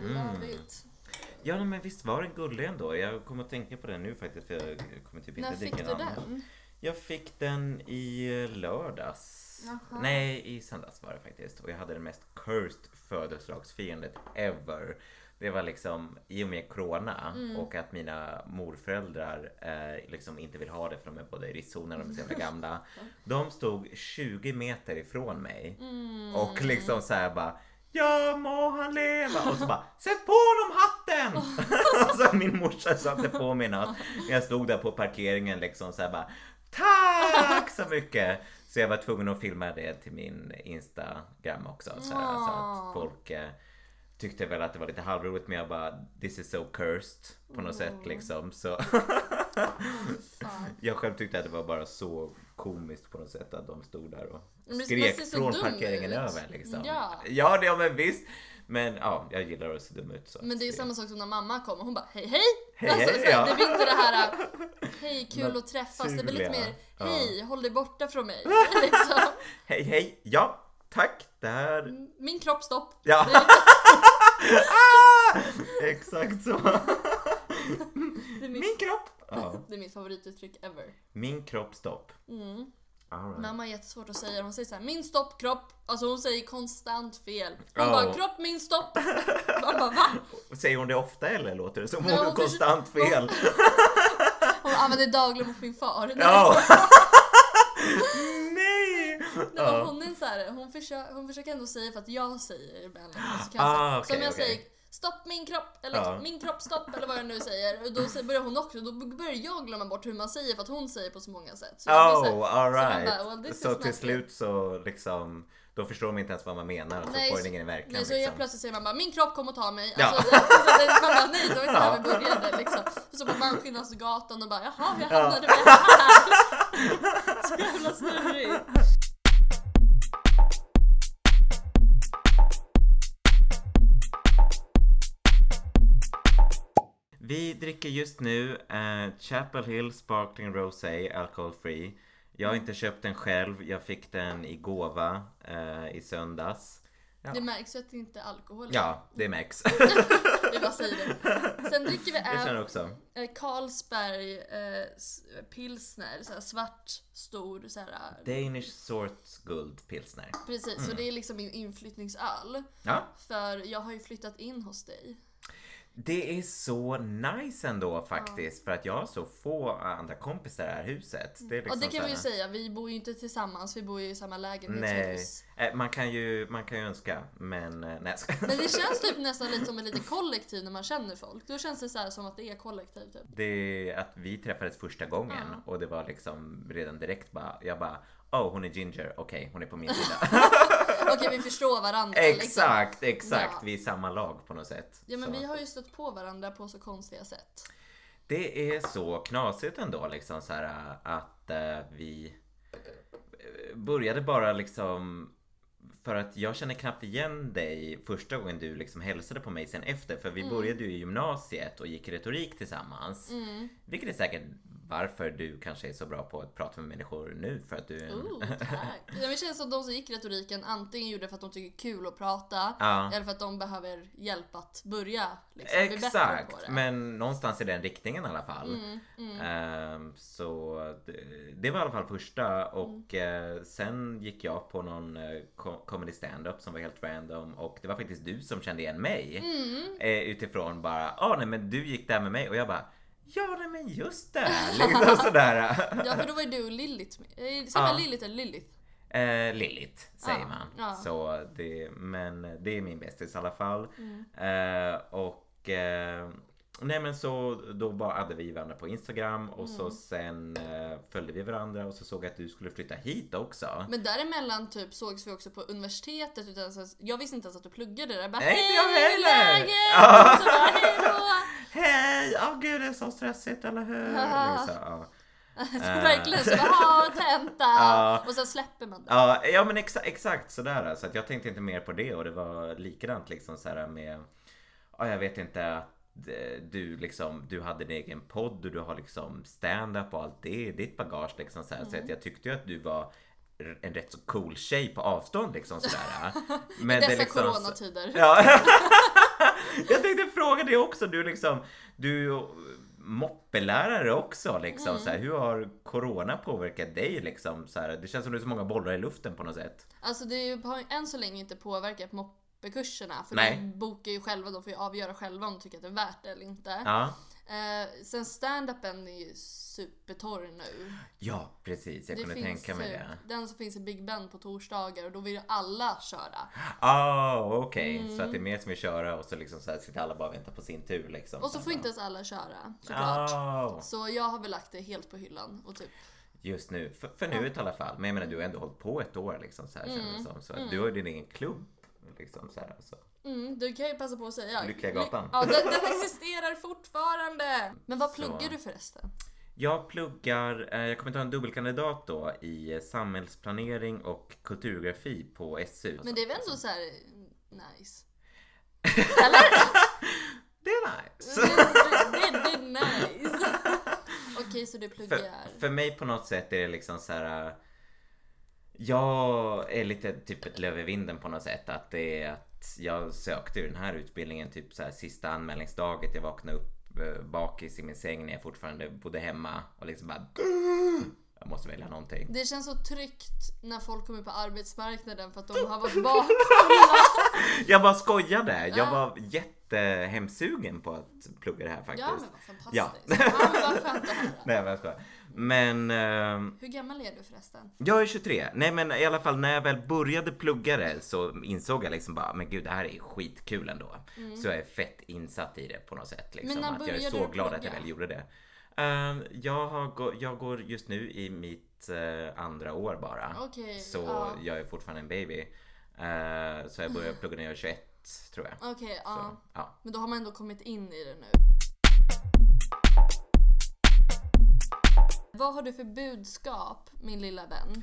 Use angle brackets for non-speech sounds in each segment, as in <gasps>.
I love it. Ja men visst var den gullig ändå. Jag kommer att tänka på den nu faktiskt för jag kommer typ inte När fick du en annan. den? Jag fick den i lördags. Jaha. Nej, i söndags var det faktiskt. Och jag hade det mest cursed födelsedagsfirandet ever. Det var liksom i och med corona Mm. och att mina morföräldrar eh, liksom inte vill ha det för de är både i riskzonen och de är så jävla gamla. <laughs> De stod 20 meter ifrån mig Mm. och liksom så här bara Ja må han leva! Och så bara <laughs> Sätt på honom hatten! <laughs> så min morsa satte på mig något. Jag stod där på parkeringen liksom så här bara Tack så mycket! Så jag var tvungen att filma det till min Instagram också. Så, här, så att folk eh, tyckte väl att det var lite halvroligt men jag bara This is so cursed på något sätt liksom. Så. <laughs> jag själv tyckte att det var bara så komiskt på något sätt att de stod där och skrek från parkeringen ut. över liksom. Ja. ja, det, ja men visst. Men ja, jag gillar att se dum ut. Så Men det är att samma sak som när mamma kom och hon bara hej hej! Hej, alltså, hej, ja. Det blir inte det här <laughs> hej kul att träffas, det blir lite Naturliga. mer Ja. hej håll dig borta från mig. <laughs> liksom. Hej hej, ja tack, det här. Min kropp stopp. Ja, <laughs> ah! exakt så. Det är min, Min kropp. Ja. <laughs> det är mitt favorituttryck ever. Min kropp stopp. Mm. Right. Mamma har jättesvårt att säga Hon säger så här, min stopp kropp. Alltså hon säger konstant fel. Hon Ja. bara kropp min stopp. <laughs> Man bara va? Säger hon det ofta eller låter det som hon Nej, har hon konstant försöker- fel? <laughs> Hon använder dagligen mot min far. Nej. Ja. Nej! Nej, men Ja. hon är så här, hon, försöker, hon försöker ändå säga för att jag säger ibland. Så Ah, jag säga, så om okej, jag okej. säger stopp min kropp eller Ja. min kropp stopp eller vad jag nu säger. Och då börjar hon också, då börjar jag glömma bort hur man säger för att hon säger på så många sätt. Så Oh, här- all så man bara, well, så till slut så liksom, då förstår de inte ens vad man menar och så Nej, får så- ingen verkan. Nej, så liksom. jag plötsligt säger man bara min kropp kommer att ta mig. Ja. Alltså, man bara nej, det var inte <laughs> här Ja. vi började liksom. Och så på Malmskillnadsgatan och bara jaha, jag Ja. hamnade väl här. <laughs> Så jävla snurrigt. Vi dricker just nu eh, Chapel Hill Sparkling Rosé Alcohol Free. Jag har inte köpt den själv, jag fick den i gåva eh, i söndags. Ja. Det märks ju att det inte är alkohol. Ja, det märks. <laughs> Vi bara säger det. Sen dricker vi Jag känner även också. eh, Carlsberg eh, pilsner, så här svart, stor, så här, eh, Danish Sorts Guld Pilsner. Precis, Mm. så det är liksom min inflyttningsöl. Ja, För jag har ju flyttat in hos dig. Det är så nice ändå faktiskt för att jag har så få andra kompisar i det här huset. Det är liksom och det kan vi ju säga, vi bor ju inte tillsammans, vi bor ju i samma Nej, lägenhetshus. Eh, man kan ju, man kan ju önska men eh, nej. Men det känns typ <laughs> nästan lite som ett litet kollektiv när man känner folk. Då känns det så här som att det är kollektiv typ. Det är att vi träffades första gången Ja. och det var liksom redan direkt bara, jag bara Oh hon är ginger, okej hon är på min sida. <laughs> <laughs> Okej vi förstår varandra. liksom. exakt, exakt. Ja. Vi är samma lag på något sätt. Ja men Så. vi har ju stött på varandra på så konstiga sätt. Det är så knasigt ändå liksom så här att eh, vi eh, började bara liksom för att jag känner knappt igen dig första gången du liksom hälsade på mig sen efter för vi Mm. började ju i gymnasiet och gick retorik tillsammans. Mm. Vilket är säkert varför du kanske är så bra på att prata med människor nu för att du är en... Ooh, tack. <laughs> Ja, det känns som de som gick retoriken antingen gjorde det för att de tycker det är kul att prata Ja. eller för att de behöver hjälp att börja liksom, bli bättre på Exakt, det. men någonstans i den riktningen i alla fall. Mm, mm. Ehm, så det, det var i alla fall första och Mm. eh, sen gick jag på någon co- comedy stand-up som var helt random och det var faktiskt du som kände igen mig. Eh, utifrån bara, ah, nej men du gick där med mig och jag bara Ja nej men just det! Liksom <laughs> sådär. Ja för då var ju du och Lilith med. Eh, Säger man. Lilith eller Lilith? Eh, Lilith säger Ja, man. ja. Så det, men det är min bästis i alla fall. Mm. Eh, och eh, nej men så då bara hade vi varandra på Instagram och Mm. så sen eh, följde vi varandra och så såg jag att du skulle flytta hit också. Men däremellan typ sågs vi också på universitetet. Utan så, jag visste inte ens att du pluggade där. Jag bara, Nej, inte hej, jag heller." läget? Så bara, hej då! <laughs> Hej! Åh gud det är så stressigt eller hur? Liksom, ja. <laughs> Verkligen så bara, ha tenta! <laughs> Och sen släpper man det. Ja, ja men exa exakt sådär. Så att jag tänkte inte mer på det och det var likadant liksom så här med Ja jag vet inte att du liksom Du hade din egen podd och du har liksom stand-up och allt det i ditt bagage liksom så, här. så att jag tyckte ju att du var en rätt så cool tjej på avstånd liksom sådär. <laughs> Men Dessa det liksom, coronatider. Ja. <laughs> fråga dig också. Du liksom, du är moppelärare också liksom. Mm. Så här, hur har corona påverkat dig liksom? Så här, det känns som du har så många bollar i luften på något sätt. Alltså det är har än så länge inte påverkat moppekurserna. För Nej. de bokar ju själva, de får ju avgöra själva om de tycker att det är värt det eller inte. Ja, Eh, sen stand-upen är ju supertorr nu. ja precis. Jag kunde tänka mig det. den som finns i Big Ben på torsdagar och då vill ju alla köra. Ah, okej. Så att det är mer som vill köra och så liksom så här sitter alla bara och väntar på sin tur liksom. Och så får inte ens alla köra såklart. Ah, Så jag har väl lagt det helt på hyllan och typ just nu, för, för nuet i alla fall. Men jag menar du har ändå hållit på ett år liksom så här Mm. känns det som. Så att du har ju din egen klubb. Liksom så här, så. Mm, du kan ju passa på att säga. Lyckliga gatan. Ja, den, den existerar fortfarande. Men vad Så. pluggar du förresten? Jag pluggar, eh, jag kommer ta en dubbelkandidat då i samhällsplanering och kulturgrafi på SU. Men det är väl ändå så här nice? <laughs> Det är nice. Det, det, det är nice. <laughs> Okej, så du För, pluggar. för mig på något sätt är det liksom så här. Jag är lite typ ett löv i vinden på något sätt. Att det är att jag sökte ju den här utbildningen typ så här sista anmälningsdagen. Jag vaknade upp eh, bakis i min säng när jag fortfarande bodde hemma och liksom bara jag måste välja någonting. Det känns så tryggt när folk kommer på arbetsmarknaden för att de har varit <laughs> bakfulla. Jag bara skojade. Jag var jättehemsugen på att plugga det här faktiskt. Ja men vad fantastiskt. Ja. Ja. men vad skönt att höra. <laughs> Nej men jag skojar. Men ehm, Hur gammal är du förresten? Jag är 23. Nej men i alla fall när jag väl började plugga det så insåg jag liksom bara, men gud det här är skitkul ändå. Så jag är fett insatt i det på något sätt. Liksom, Mm. Men när att jag är så glad att jag väl gjorde det. Ehm, jag, har jag går just nu i mitt eh, andra år bara. Okej, så ja. jag är fortfarande en baby. Eh, så jag började plugga när jag var 21 tror jag. Okej. Så, ja. Men då har man ändå kommit in i det nu. Vad har du för budskap, min lilla vän?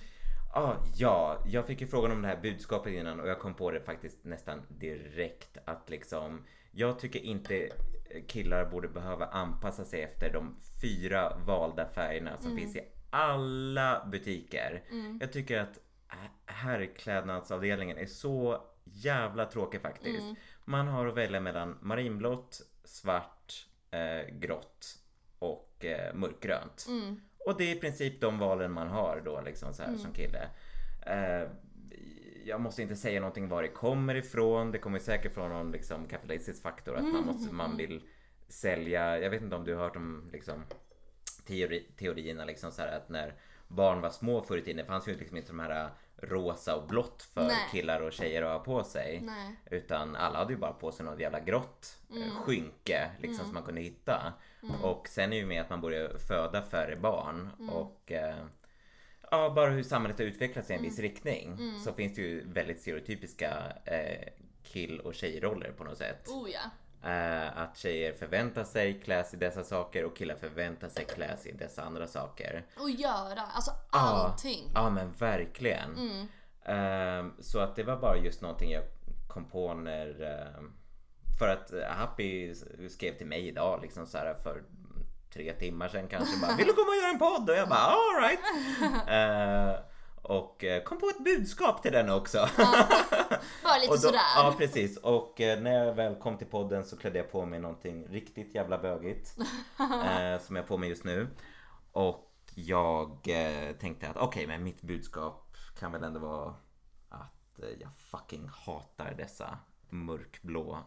Ah, ja, jag fick ju frågan om det här budskapet innan och jag kom på det faktiskt nästan direkt att liksom jag tycker inte killar borde behöva anpassa sig efter de fyra valda färgerna som finns i alla butiker. Jag tycker att herrklädnadsavdelningen är så jävla tråkig faktiskt. Man har att välja mellan marinblått, svart, eh, grått och eh, mörkgrönt. Och det är i princip de valen man har då liksom så här som kille. Eh, jag måste inte säga någonting var det kommer ifrån. Det kommer säkert från någon liksom kapitalistisk faktor att man, måste, man vill sälja. Jag vet inte om du har hört om liksom teori, teorierna liksom så här att när barn var små förr i tiden, det fanns ju liksom inte de här rosa och blått för Nej. killar och tjejer att ha på sig. Nej. Utan alla hade ju bara på sig något jävla grått mm. skynke liksom som man kunde hitta. Och sen är ju med att man börjar föda färre barn och eh, ja, bara hur samhället har utvecklats i en viss riktning så finns det ju väldigt stereotypiska eh, kill och tjejroller på något sätt. Oh ja. Eh, att tjejer förväntar sig kläs i dessa saker och killar förväntar sig kläs i dessa andra saker. Och göra, alltså Ja. allting. Ja men verkligen. Mm. Ehm, så att det var bara just någonting jag kom på när ehm, för att eh, Happy skrev till mig idag liksom så här för tre timmar sedan kanske bara Vill du komma och göra en podd? Och jag bara alright. uh, <laughs> och eh, kom på ett budskap till den också. <laughs> Bara lite då, sådär. ja precis och eh, när jag väl kom till podden så klädde jag på mig någonting riktigt jävla bögigt. <laughs> eh, som jag har på mig just nu. Och jag eh, tänkte att okej men mitt budskap kan väl ändå vara att eh, jag fucking hatar dessa mörkblå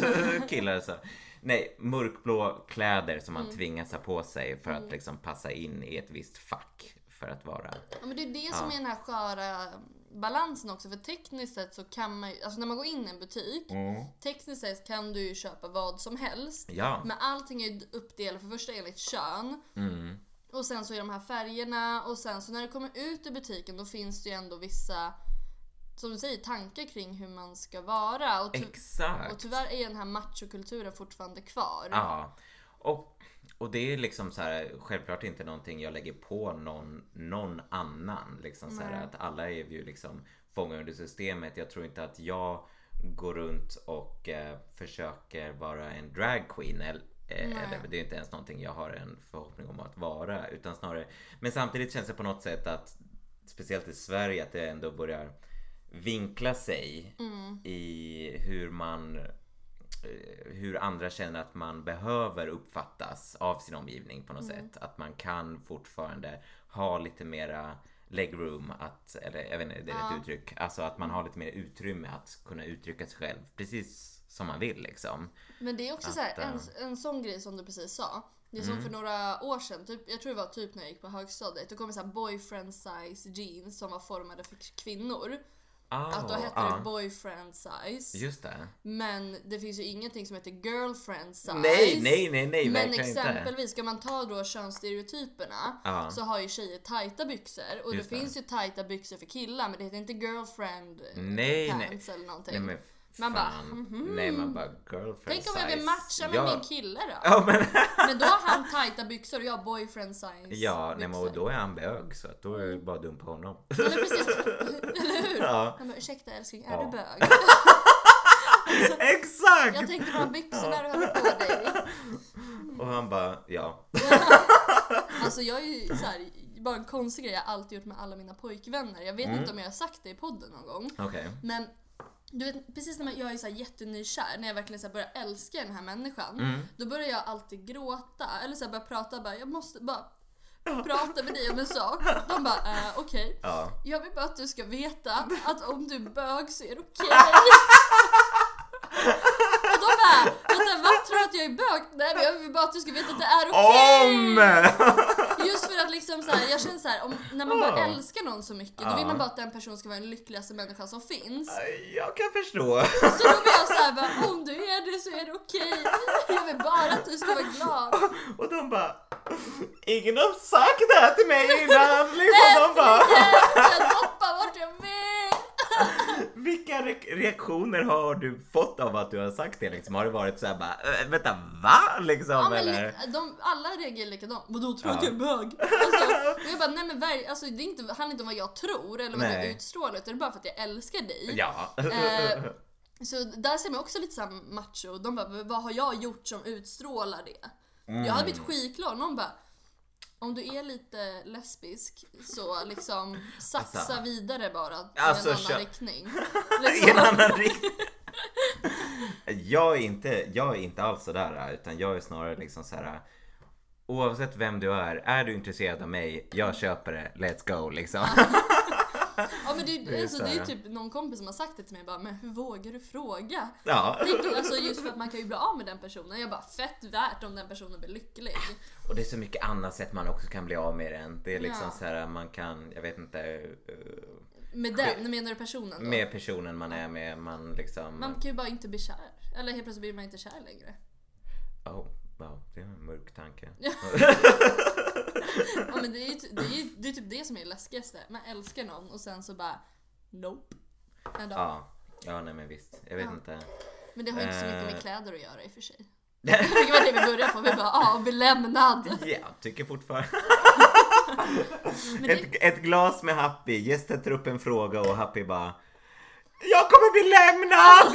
<laughs> killar. Så. Nej, mörkblå kläder som man Mm. tvingas ha på sig för att liksom passa in i ett visst fack. För att vara Ja, men det är det som är den här sköra balansen också. För tekniskt sett så kan man ju, alltså när man går in i en butik, tekniskt sett kan du ju köpa vad som helst. Ja. Men allting är ju uppdelat för första enligt kön. Mm. Och sen så är de här färgerna och sen så när det kommer ut i butiken då finns det ju ändå vissa, som du säger, tankar kring hur man ska vara. Och, ty- Exakt. och tyvärr är den här machokulturen fortfarande kvar. Ja, och, och det är liksom så här, självklart inte någonting jag lägger på någon, någon annan. Liksom så här, att alla är ju liksom fångade under systemet. Jag tror inte att jag går runt och eh, försöker vara en dragqueen. Eller, eh, eller det är inte ens någonting jag har en förhoppning om att vara. Utan snarare, men samtidigt känns det på något sätt att speciellt i Sverige att det ändå börjar vinkla sig Mm. i hur man hur andra känner att man behöver uppfattas av sin omgivning på något sätt. Att man kan fortfarande ha lite mera legroom att, eller jag vet inte, det är Ja. ett uttryck. Alltså att man har lite mer utrymme att kunna uttrycka sig själv precis som man vill liksom. Men det är också Att, så här, en, eh, Mm. en sån grej som du precis sa. Det är som för några år sedan, typ, jag tror det var typ när jag gick på högstadiet. Då kom det så här boyfriend size jeans som var formade för kvinnor. Ah, Att då hette ah, det boyfriend size. Just det. Men det finns ju ingenting som heter girlfriend size. Nej, nej, nej, nej, Men verkligen inte. exempelvis, ska man ta då könsstereotyperna Ja. så har ju tjejer tajta byxor. Och Just det, finns ju tajta byxor för killar men det heter inte girlfriend eh, Nej, nej. pants eller någonting. Nej Man bara, mhm. Nej man bara girlfriend Tänk om jag vill size. matcha med ja. min kille då? Ja men, <laughs> Men då har han tajta byxor och jag har boyfriend size ja nej, men och då är han bög så att då är det bara dumt på honom. Eller precis, <laughs> eller hur? Ja. Han bara, ursäkta älskling, är Ja. du bög? <laughs> Exakt! Jag tänkte på de byxorna du hade på dig. Och han bara ja. Alltså jag är ju så här, bara en konstig grej jag alltid gjort med alla mina pojkvänner. Jag vet Mm. inte om jag har sagt det i podden någon gång. Okej. Men du vet, precis när man- jag är så här jättenykär, när jag verkligen så här börjar älska den här människan. Mm. Då börjar jag alltid gråta. Eller så här börjar prata bara, jag måste bara prata med dig om en <laughs> sak. De bara, äh, okej. Ja. Jag vill bara att du ska veta att om du är bög så är det okej. Och <laughs> bara, <laughs> vänta vad tror du att jag är bög? Nej men jag vill bara att du ska veta att det är okej. Om! <laughs> Just för att liksom så här, jag känner så här, om, när man börjar Ja. älska någon så mycket då vill man bara att den personen ska vara den lyckligaste människan som finns. Jag kan förstå. Så då blir jag såhär bara, om du är det så är det okej. Jag vill bara att du ska vara glad. <laughs> Och de bara Ingen har sagt det här till mig innan. Liksom, de bara Jag doppar vart jag vill. Vilka re- reaktioner har du fått av att du har sagt det? Liksom, har det varit så här bara "Äh, Vänta va? Liksom, Ja, men eller? de, alla reagerar likadant. Vadå tror du Ja. att jag är bög? Alltså, <laughs> jag bara, nej men ver- alltså, det är inte, handlar inte om vad jag tror eller vad Nej. du utstrålar utan det är bara för att jag älskar dig. Ja. Eh, Så där ser man också lite såhär macho. De bara, vad har jag gjort som utstrålar det? Jag hade blivit skitglad. Någon bara, om du är lite lesbisk så liksom satsa Alltså. vidare bara i Alltså, en annan kö- riktning. <laughs> I en Liksom. annan riktning. Jag är inte, jag är inte alls sådär utan jag är snarare liksom så här. Oavsett vem du är, är du intresserad av mig, jag köper det, let's go liksom. <laughs> Ja men det, Det alltså, det är typ någon kompis som har sagt det till mig bara, men hur vågar du fråga? Ja. Tänk, alltså just för att man kan ju bli av med den personen. Jag bara, fett värt om den personen blir lycklig. Och det är så mycket annat sätt man också kan bli av med den. Det är liksom Ja. så här, man kan, jag vet inte, eh, Med den, menar du personen då? med personen man är med, man liksom... Man kan ju bara inte bli kär. Eller helt plötsligt blir man inte kär längre. Oh, wow, det är en mörk tanke. <laughs> Ja men det är ju det är, ju- det är typ det som är det läskigaste. Man älskar någon och sen så bara Nope. En dag. Ja, ja nej men visst. Jag vet Ja. inte. Men det har ju inte så mycket med Eh. kläder att göra i och för sig. <laughs> Det var det vi började på. Vi bara ah, bli lämnad. Jag tycker fortfarande... <laughs> Det, Ett, ett glas med Happy, gästen tar upp en fråga och Happy bara Jag kommer bli lämnad!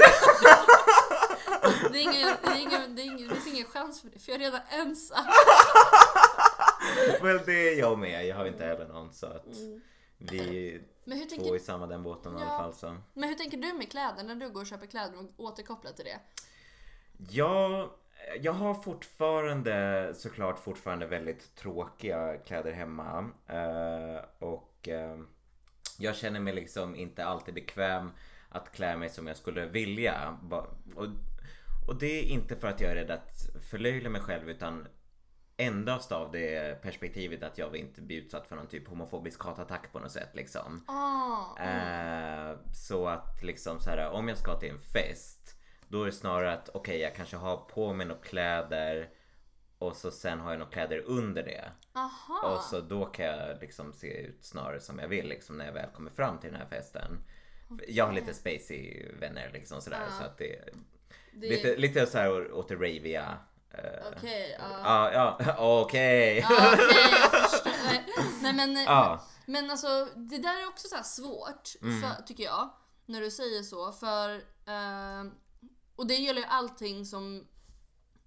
Det, är ingen, det, är ingen, det, är ingen, det finns ingen chans för det för jag är redan ensam. Men det är jag med, jag har inte heller någon så att vi är Men hur, två tänker, i samma den båten i Ja. alla fall så. men hur tänker du med kläder när du går och köper kläder och återkopplar till det? Jag, jag har fortfarande såklart fortfarande väldigt tråkiga kläder hemma. Eh, och eh, jag känner mig liksom inte alltid bekväm att klä mig som jag skulle vilja. Och, och det är inte för att jag är rädd att förlöjliga mig själv utan endast av det perspektivet att jag vill inte bli utsatt för någon typ homofobisk hatattack på något sätt liksom. Ah, Eh, så att liksom så här, om jag ska till en fest då är det snarare att okej jag kanske har på mig några kläder och så sen har jag några kläder under det. aha. Och så då kan jag liksom se ut snarare som jag vill liksom när jag väl kommer fram till den här festen. Jag har lite spacey vänner liksom sådär Ja. så att det det, lite, lite så här åt det raviga. eh, Okej, ja. Ja, <laughs> okej. Nej, men, Ja. men alltså det där är också så här svårt Mm. för, tycker jag. När du säger så. För, eh, och det gäller ju allting som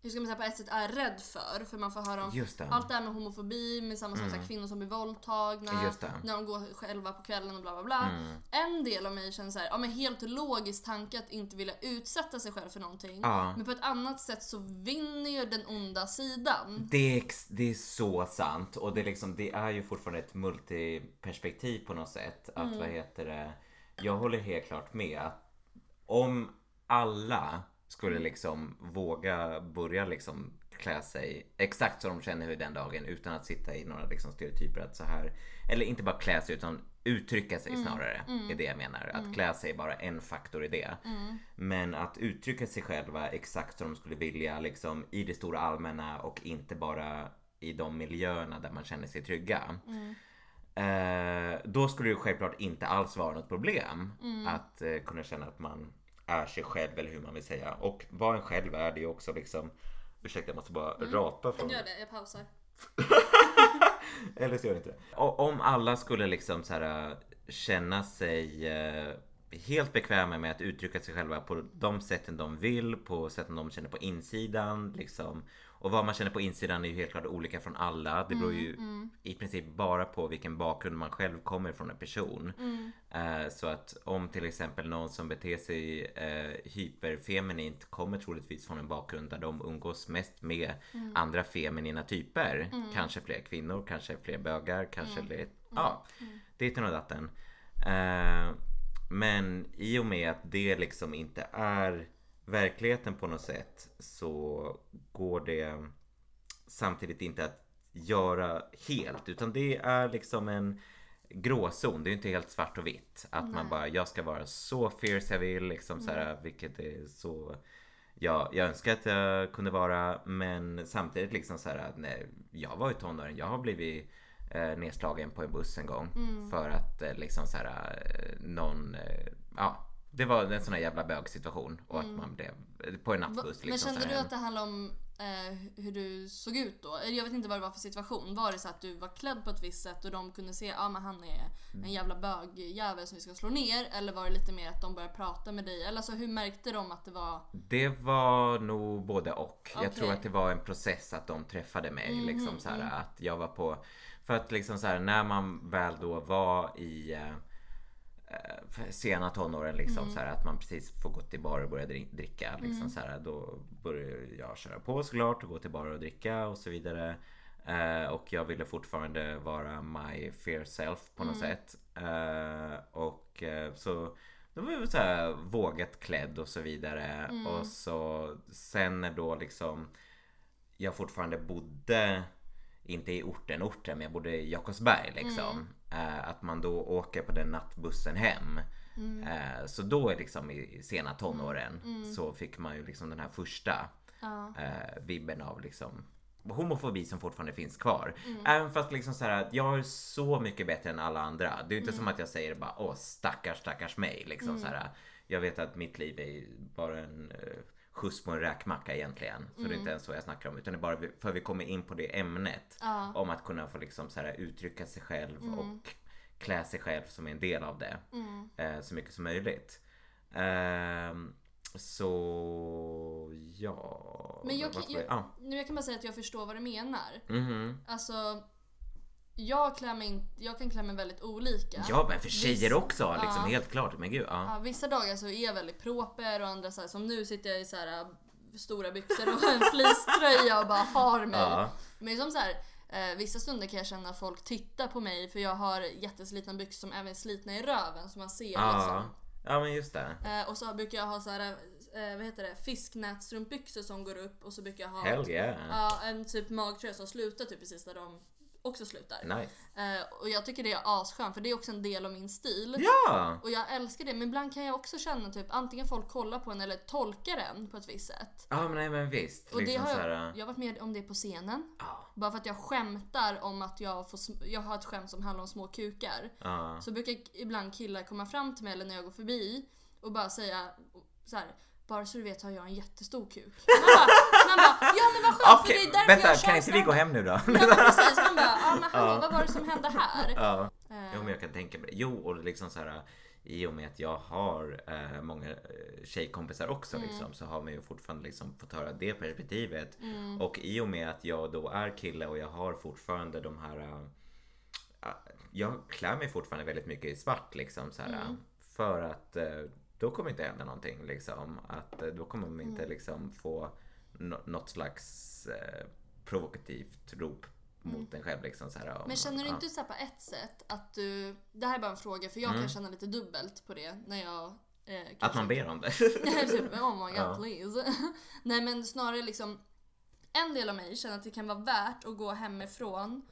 hur ska man säga, på ett sätt är rädd för. För man får höra om det. allt det här med homofobi, med samma sak mm. kvinnor som blir våldtagna, när de går själva på kvällen och bla bla bla. Mm. En del av mig känner så här, ja men helt logisk tanke att inte vilja utsätta sig själv för någonting. Ja. Men på ett annat sätt så vinner ju den onda sidan. Det är, det är så sant och det är, liksom, det är ju fortfarande ett multiperspektiv på något sätt. Att Mm. vad heter det? Jag håller helt klart med att om alla skulle liksom våga börja liksom klä sig exakt som de känner hur den dagen utan att sitta i några liksom stereotyper att så här eller inte bara klä sig utan uttrycka sig snarare är det jag menar. Att klä sig är bara en faktor i det. Men att uttrycka sig själva exakt som de skulle vilja liksom i det stora allmänna och inte bara i de miljöerna där man känner sig trygga. Eh, då skulle det självklart inte alls vara något problem att eh, kunna känna att man är sig själv eller hur man vill säga. Och vad en själv är det är ju också liksom Ursäkta jag måste bara rapa från Gör det, jag pausar. <laughs> eller så gör det inte det. Om alla skulle liksom så här, känna sig eh, helt bekväma med att uttrycka sig själva på de sätten de vill, på sätten de känner på insidan. Liksom. Och vad man känner på insidan är ju helt klart olika från alla. Det beror ju i princip bara på vilken bakgrund man själv kommer från en person. Eh, så att om till exempel någon som beter sig eh, hyperfeminint kommer troligtvis från en bakgrund där de umgås mest med andra feminina typer. Kanske fler kvinnor, kanske fler bögar, kanske det, ja, det är till och datten. Eh, men i och med att det liksom inte är verkligheten på något sätt så går det samtidigt inte att göra helt utan det är liksom en gråzon. Det är inte helt svart och vitt. Att man bara, jag ska vara så fierce jag vill liksom så här, vilket är så Ja, jag önskar att jag kunde vara men samtidigt liksom så här att nej, jag var ju tonåring. Jag har blivit eh, nedslagen på en buss en gång för att eh, liksom så här eh, någon eh, ja det var en sån här jävla bögsituation och att man blev på en nattbuss Men liksom så kände du att det handlade om eh, hur du såg ut då? Jag vet inte vad det var för situation. Var det så att du var klädd på ett visst sätt och de kunde se att ah, men han är en jävla bögjävel som vi ska slå ner? Eller var det lite mer att de började prata med dig? Eller alltså, hur märkte de att det var... Det var nog både och. Jag Okej. tror att det var en process att de träffade mig. Mhm, liksom så här, mm. Att jag var på... För att liksom så här, när man väl då var i eh, sena tonåren liksom Mm. så här, att man precis får gå till bar och börja dri- dricka. Liksom, så här, då började jag köra på såklart och gå till bar och dricka och så vidare. Eh, och jag ville fortfarande vara my fair self på något sätt. Eh, och eh, så då var jag så här vågat klädd och så vidare. Och så sen när då liksom jag fortfarande bodde inte i orten orten men jag bodde i Jakobsberg liksom. Eh, att man då åker på den nattbussen hem. Eh, så då är liksom i sena tonåren så fick man ju liksom den här första Ja. eh, vibben av liksom homofobi som fortfarande finns kvar. Även fast liksom så här, att jag är så mycket bättre än alla andra. Det är ju inte som att jag säger bara åh stackars stackars mig. Liksom så här, jag vet att mitt liv är bara en skjuts på en räkmacka egentligen. Så det är inte ens vad jag snackar om. Utan det är bara för vi kommer in på det ämnet. Ja. Om att kunna få liksom så här, uttrycka sig själv och klä sig själv som en del av det. Eh, så mycket som möjligt. Ehm, så ja. Men jag, jag, ja. nu jag kan bara säga att jag förstår vad du menar. Mhm. Alltså, jag, klär mig in, jag kan klä mig väldigt olika. Ja men för tjejer Viss- också liksom Ja. helt klart. Men gud ja. Ja, vissa dagar så är jag väldigt proper och andra så här, som nu sitter jag i så här, äh, stora byxor och en fleecetröja och bara har mig. Ja. Men som så här, eh, vissa stunder kan jag känna att folk tittar på mig för jag har jätteslitna byxor som även är slitna i röven så man ser Ja. liksom. ja men just det. Eh, och så brukar jag ha så här, eh, vad heter det, fisknätstrumpbyxor som går upp och så brukar jag ha yeah. ja, en typ magtröja som slutar typ precis där de också slutar. Nice. Eh, och jag tycker det är asskönt för det är också en del av min stil. Ja! Och jag älskar det, men ibland kan jag också känna typ antingen folk kollar på en eller tolkar en på ett visst sätt. Ja men nej men visst. Och det liksom har så här, jag, jag har varit med om det på scenen. Ja. Bara för att jag skämtar om att jag, får, jag har ett skämt som handlar om små kukar. Ja. Så brukar ibland killar komma fram till mig eller när jag går förbi och bara säga så här. Bara så du vet har jag en jättestor kuk. Man bara, man bara ja men vad skönt Okej, för det är därför vänta jag kan inte vi gå stand-up." hem nu då? Ja men precis, man bara ja men <laughs> hallå vad var det som hände här? ja. Eh, Jo men jag kan tänka mig. Jo och liksom så här. i och med att jag har eh, många eh, tjejkompisar också Mm. liksom, så har man ju fortfarande liksom fått höra det perspektivet. Mm. Och i och med att jag då är kille och jag har fortfarande de här eh, jag klär mig fortfarande väldigt mycket i svart liksom så här, Mm. För att eh, då kommer inte hända någonting liksom. Att eh, då kommer man inte Mm. liksom få nå- något slags eh, provokativt rop mot en själv liksom så här. om- Mm. Men känner du ja. inte så här på ett sätt att du... Det här är bara en fråga för jag Mm. kan känna lite dubbelt på det när jag... Eh, Att man ber om det? <laughs> typ, oh my god Ja. please. <laughs> Nej men snarare liksom en del av mig känner att det kan vara värt att gå hemifrån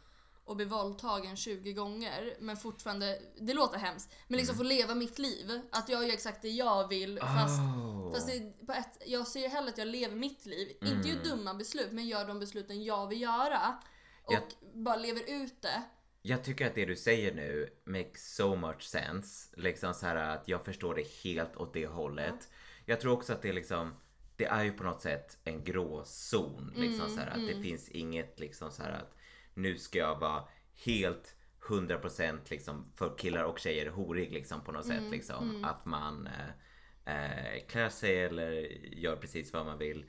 och bli våldtagen 20 gånger men fortfarande, det låter hemskt, men liksom få leva mitt liv. Att jag gör exakt det jag vill fast, Oh. fast det, på ett, jag ser ju hellre att jag lever mitt liv, inte gör dumma beslut men gör de besluten jag vill göra. Och Jag- bara lever ut det. Jag tycker att det du säger nu makes so much sense. Liksom så här att jag förstår det helt åt det hållet. Jag tror också att det är liksom det är ju på något sätt en gråzon. Liksom så här att det finns inget liksom så här att nu ska jag vara helt 100% liksom för killar och tjejer horig liksom på något sätt liksom. Att man eh, eh, klär sig eller gör precis vad man vill.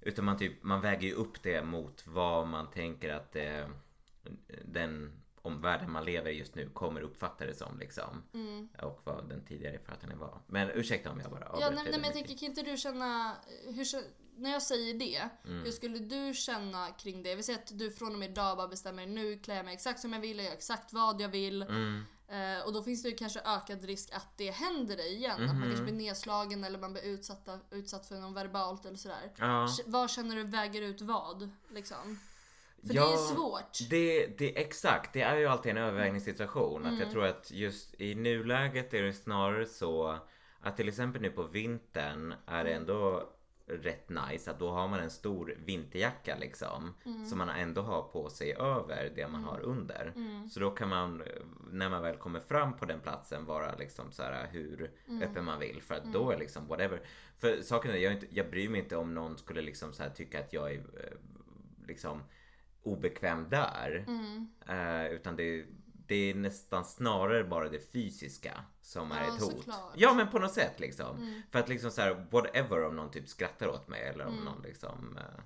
Utan man, typ, man väger ju upp det mot vad man tänker att eh, den omvärlden man lever i just nu kommer uppfatta det som liksom. Och vad den tidigare författaren var. Men ursäkta om jag bara Ja, avbryter nej, nej, dig men jag tänker, kan inte du känna, hur, när jag säger det, Mm. hur skulle du känna kring det? Vi säger att du från och med idag bara bestämmer nu klär jag mig exakt som jag vill, jag gör exakt vad jag vill. Mm. Eh, och då finns det ju kanske ökad risk att det händer dig igen. Att man Mhm. kanske blir nedslagen eller man blir utsatta, utsatt för något verbalt eller sådär. Ja. Vad känner du väger ut vad? Liksom? För Ja, det är svårt. Det, det, exakt, det är ju alltid en övervägningssituation. Att Mm. jag tror att just i nuläget är det snarare så att till exempel nu på vintern är det Mm. ändå rätt nice att då har man en stor vinterjacka liksom. Mm. Som man ändå har på sig över det man har under. Mm. Så då kan man när man väl kommer fram på den platsen vara liksom så här hur Mm. öppen man vill. För att då är liksom whatever. För saken är jag, är inte, jag bryr mig inte om någon skulle liksom så här tycka att jag är eh, liksom obekväm där. Mm. Eh, utan det, det är nästan snarare bara det fysiska som är Ja, ett hot. såklart. Ja men på något sätt liksom. Mm. För att liksom så här, whatever om någon typ skrattar åt mig eller om någon liksom eh,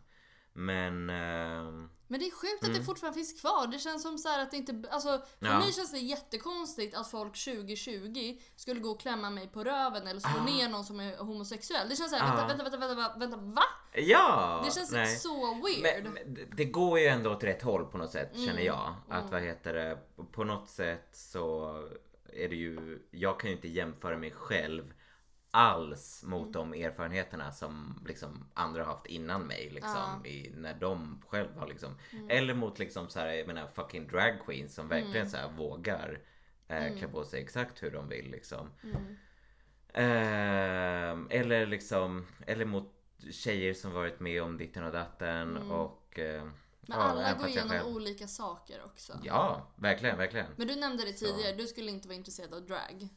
Men ehm, Men det är sjukt att det fortfarande finns kvar. Det känns som så här att det inte... Alltså, för Mm. Ja. mig känns det jättekonstigt att folk 2020 skulle gå och klämma mig på röven eller slå Ah. ner någon som är homosexuell. Det känns såhär, Ah. vänta, vänta, vänta, vänta, vänta, va? Ja! Det känns nej. så weird. Men, men det- går ju ändå åt rätt håll på något sätt Mm. känner jag. Att vad heter det, på något sätt så är det ju, jag kan ju inte jämföra mig själv alls mot Mm. de erfarenheterna som liksom andra har haft innan mig liksom i, när de själv har liksom Mm. eller mot liksom så här, jag menar fucking drag queens som verkligen så här vågar eh, klä på sig exakt hur de vill liksom. Mm. Ehm, eller liksom, eller mot tjejer som varit med om ditten och datten och eh, Men ja, alla går igenom själv- olika saker också. Ja, verkligen, verkligen. Men du nämnde det tidigare, du skulle inte vara intresserad av drag.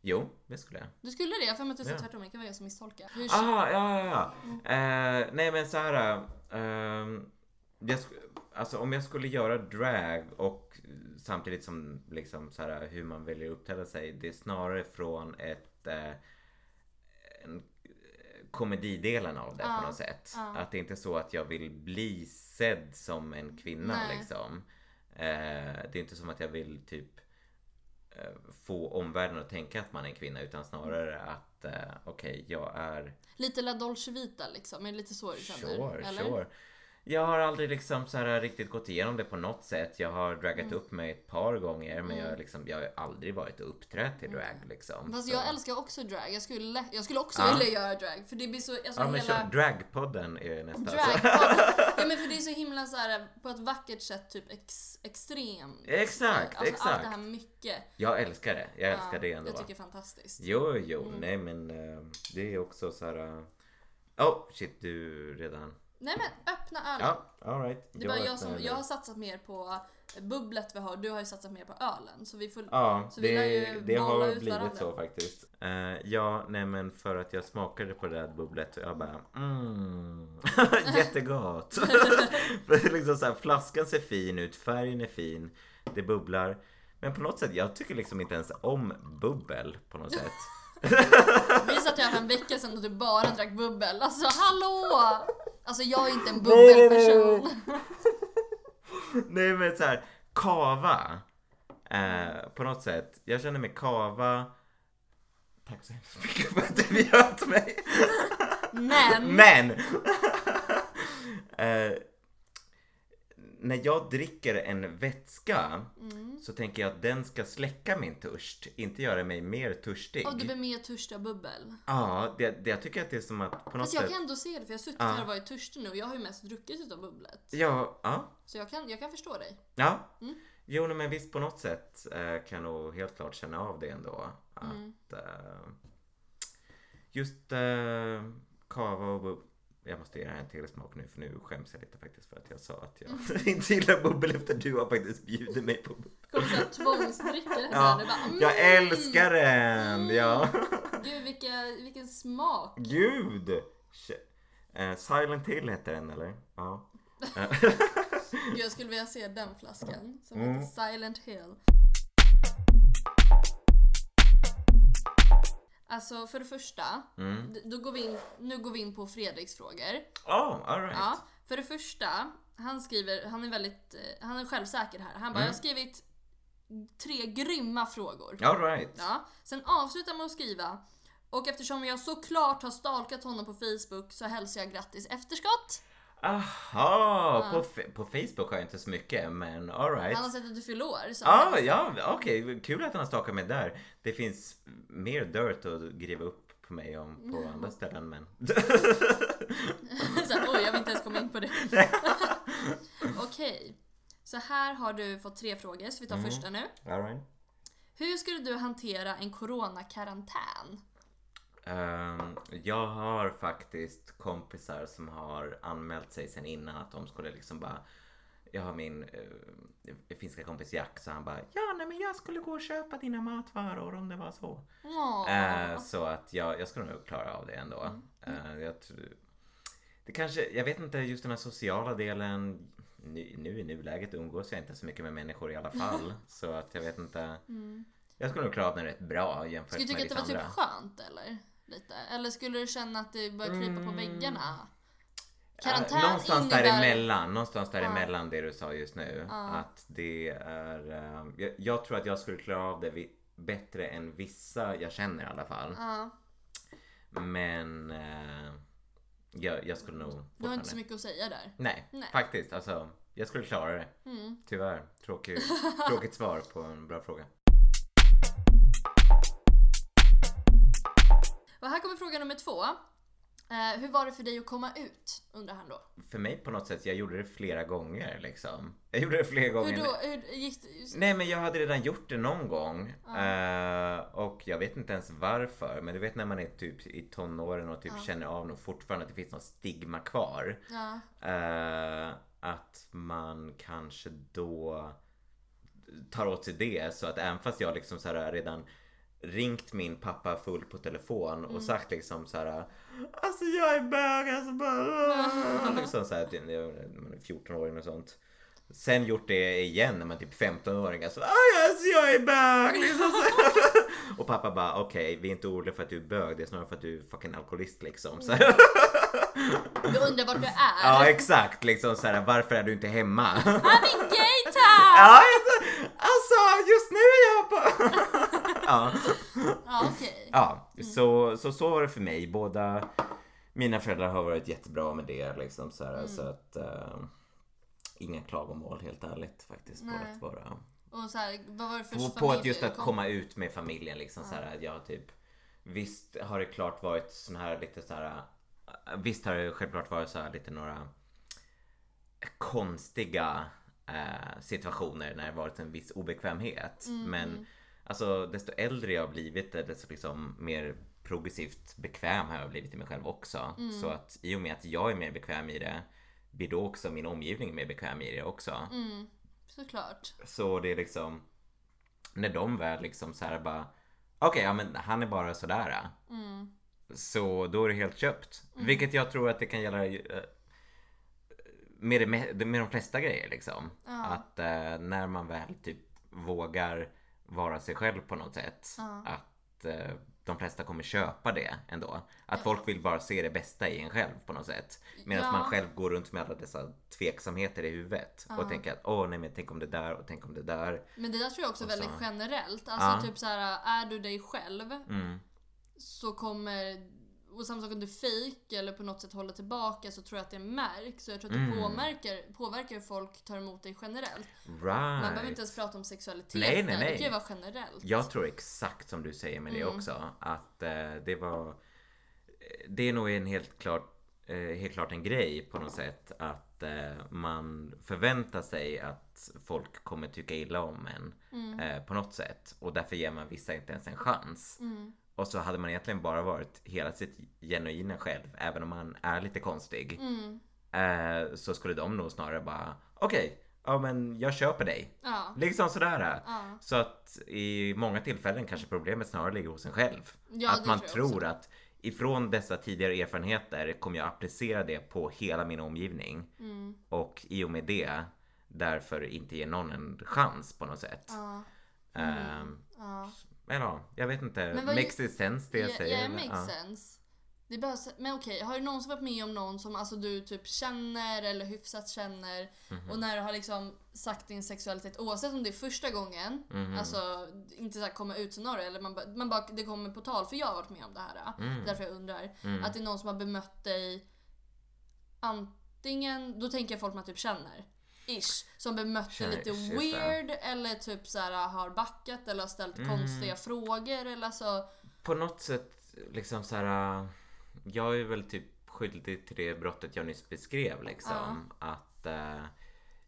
Jo, det skulle jag. Du skulle det? Jag har för mig att du sa Ja. tvärtom, det kan vara jag som misstolkar. Hur, Ah, ja, ja, ja. Eh, nej men så här. ehm, jag sk- alltså om jag skulle göra drag och samtidigt som liksom så här hur man väljer att uppträda sig. Det är snarare från ett eh, en, eh, komedidelen av det Ja, på något sätt. ja. Att det är inte så att jag vill bli sedd som en kvinna Nej. liksom. Eh, det är inte som att jag vill typ eh, få omvärlden att tänka att man är en kvinna utan snarare att eh, okej, jag är Lite La Dolce Vita liksom, är det lite så du känner? Sure, eller? sure. Jag har aldrig liksom så här riktigt gått igenom det på något sätt. Jag har dragat Mm. upp mig ett par gånger men jag, liksom, jag har aldrig varit och uppträtt i drag liksom. Fast Så- jag älskar också drag. Jag skulle, jag skulle också Ja. vilja göra drag. För det blir så, alltså Ja men hela... kör, dragpodden är nästa. Drag. <laughs> ja men för det är så himla så här på ett vackert sätt typ ex, extremt. Exakt, alltså, Allt exakt. det här mycket. Jag älskar det. Jag älskar Ja, det ändå. Jag tycker det är fantastiskt. Jo, jo, nej men eh, det är också så här. eh, Oh shit, du redan. Nej men öppna ölen. Ja, alright. Det är bara jag som, nu. jag har satsat mer på bubblet vi har, du har ju satsat mer på ölen. Så vi får... Ja, Så vi det, ju det har ut blivit varandra. så faktiskt. Eh, ja, nej men för att jag smakade på det där bubblet och jag bara mm, <laughs> jättegott. <laughs> För liksom så här, flaskan ser fin ut, färgen är fin, det bubblar. Men på något sätt, jag tycker liksom inte ens om bubbel på något <laughs> sätt. Vi satt ju här för en vecka sedan och du bara drack bubbel. Alltså hallå! Alltså jag är inte en bubbelperson. Nej men så här, kava. Eh, på något sätt. Jag känner mig kava. Tack så hemskt mycket för att du bjöd mig. Men, Men! eh, när jag dricker en vätska Mm. så tänker jag att den ska släcka min törst, inte göra mig mer törstig. och du blir mer törstig av bubbel. Ja, det, det, jag tycker att det är som att på något Fast jag sätt... kan ändå se det för jag har suttit Ja. här och varit törstig nu och jag har ju mest druckit utav bubblet. Ja, ja, Så jag kan, jag kan förstå dig. ja. Mm. Jo, men visst på något sätt eh, kan jag nog helt klart känna av det ändå. Att Mm. just eh, kava och. Jag måste här en till smak nu för nu skäms jag lite faktiskt för att jag sa att jag <laughs> inte gillar bubbel efter du har faktiskt bjudit mig på bubbel. Kommer tvångsdricka den Ja, där. Du bara, mm. Jag älskar den! Ja. <laughs> Gud vilka, vilken smak. Gud! Eh, Silent Hill heter den eller? Ja. <laughs> Gud, jag skulle vilja se den flaskan som Mm. heter Silent Hill. Alltså för det första, Mm. då går vi in, nu går vi in på Fredriks frågor. Oh, alright. Ja, för det första, han skriver, han är väldigt, eh, han är självsäker här. Han bara, Mm. jag har skrivit tre grymma frågor. Alright. Ja, sen avslutar med att skriva och eftersom jag såklart har stalkat honom på Facebook så hälsar jag grattis efterskott. Aha, på, fe- på Facebook har jag inte så mycket men alright. Han har sett att du fyller år. Så Ah, ja, okej. Kul att han har stakat mig där. Det finns mer dirt att griva upp på mig om på andra ställen men... <laughs> så oj, jag vill inte ens komma in på det. <laughs> Okej, så här har du fått tre frågor, så vi tar Mm. första nu. alright. Hur skulle du hantera en coronakarantän? Ehm, jag har faktiskt kompisar som har anmält sig sen innan att de skulle liksom bara jag har min uh, finska kompis Jack så han bara Ja nej men jag skulle gå och köpa dina matvaror om det var så. Eh, så att jag, jag skulle nog klara av det ändå. Eh, jag, tror- det kanske, jag vet inte, just den här sociala delen. Nu, nu i nuläget umgås jag inte så mycket med människor i alla fall. så att jag vet inte. Jag skulle nog klara av den rätt bra jämfört Skulle du tycka med att det var typ andra. skönt eller? Lite? Eller skulle du känna att det börjar krypa på Mm. väggarna? Ja, Karantän någonstans innebär... däremellan, någonstans Ja. däremellan det du sa just nu. Ja. Att det är, eh, jag, jag tror att jag skulle klara av det bättre än vissa jag känner i alla fall. Ja, Men eh, jag, jag skulle nog du har inte så mycket att säga där. Nej, Nej. faktiskt. Alltså, jag skulle klara det. Mm. Tyvärr. Tråkig, <laughs> tråkigt svar på en bra fråga. Och här kommer fråga nummer två. Eh, hur var det för dig att komma ut? Undrar han då. För mig på något sätt, jag gjorde det flera gånger liksom. Jag gjorde det flera gånger. Hur då? Hur gick det? Nej men jag hade redan gjort det någon gång. Eh, och jag vet inte ens varför. Men du vet när man är typ i tonåren och typ Ja. känner av nog fortfarande att det finns något stigma kvar. Ja. Eh, att man kanske då tar åt sig det. Så att även fast jag liksom så här redan ringt min pappa full på telefon och sagt liksom så här. Alltså jag är bög alltså bara. <laughs> liksom så här, man är 14-åring och sånt. Sen gjort det igen när man är typ 15-åring. Alltså, "Aj, alltså jag är bög! Liksom. <laughs> Och pappa bara okej, vi är inte oroliga för att du är bög. Det är snarare för att du är fucking alkoholist liksom. Så här. Du undrar vart du är? <laughs> Ja exakt, liksom så här, varför är du inte hemma? I'm in gay town! Ja, alltså, alltså just nu är jag på... ja, Ja, okej. ja så, så så var det för mig. Båda mina föräldrar har varit jättebra med det liksom så, här, så att eh, inga klagomål helt ärligt faktiskt på Nej. att vara Och så här, vad var det för på, familj på att just att kom- komma ut med familjen liksom så här, att jag typ Visst har det klart varit sån här lite så här Visst har det självklart varit så här lite några konstiga eh, situationer när det varit en viss obekvämhet. Men alltså desto äldre jag har blivit desto liksom mer progressivt bekväm har jag blivit i mig själv också. Så att i och med att jag är mer bekväm i det blir då också min omgivning mer bekväm i det också. Mm, såklart. Så det är liksom När de väl liksom så här bara Okej, ja men han är bara sådär. Mm. Så då är det helt köpt. Vilket jag tror att det kan gälla eh, med, det, med, med de flesta grejer liksom. Ja. Att eh, när man väl typ vågar vara sig själv på något sätt. Ja. Att eh, de flesta kommer köpa det ändå. Att folk vill bara se det bästa i en själv på något sätt. Medan Ja. man själv går runt med alla dessa tveksamheter i huvudet. Och tänker att åh nej men tänk om det där och tänk om det där. Men det där tror jag också är Och så- väldigt generellt. Alltså Ja. typ så här, är du dig själv Mm. så kommer och samma sak om du fejk eller på något sätt håller tillbaka så tror jag att det märks. Så jag tror att det Mm. påverkar, påverkar hur folk tar emot dig generellt. Right. Man behöver inte ens prata om sexualitet Nej, nej, där. Det nej. kan ju vara generellt. Jag tror exakt som du säger med det Mm. också. Att eh, det var... Det är nog en helt klart, eh, helt klart en grej på något sätt. Att eh, man förväntar sig att folk kommer tycka illa om en. Mm. Eh, på något sätt. Och därför ger man vissa inte ens en chans. Mm. Och så hade man egentligen bara varit hela sitt genuina själv. Även om man är lite konstig. Mm. Eh, så skulle de nog snarare bara Okej, ja men jag köper dig. Ja. Liksom sådär. Ja. Så att i många tillfällen kanske problemet snarare ligger hos en själv. Ja, att man tror tror att ifrån dessa tidigare erfarenheter kommer jag applicera det på hela min omgivning. Mm. Och i och med det därför inte ge någon en chans på något sätt. Ja. Ehm, Ja, jag vet inte. Men Makes it sense det jag Ja, säger? ja, eller? makes Ja. sense. Det så- men okej, har du någonsin varit med om någon som alltså, du typ känner eller hyfsat känner Mhm. och när du har liksom sagt din sexualitet, oavsett om det är första gången, Mhm. alltså inte så här komma ut scenario eller man, man bara, det kommer på tal för jag har varit med om det här. Mm. Därför jag undrar. Mm. Att det är någon som har bemött dig antingen, då tänker jag folk man typ känner. Ish. Som bemött dig Känner, lite det. weird eller typ så här har backat eller har ställt Mm. konstiga frågor eller så. På något sätt liksom så här. äh, Jag är väl typ skyldig till det brottet jag nyss beskrev liksom. Att äh,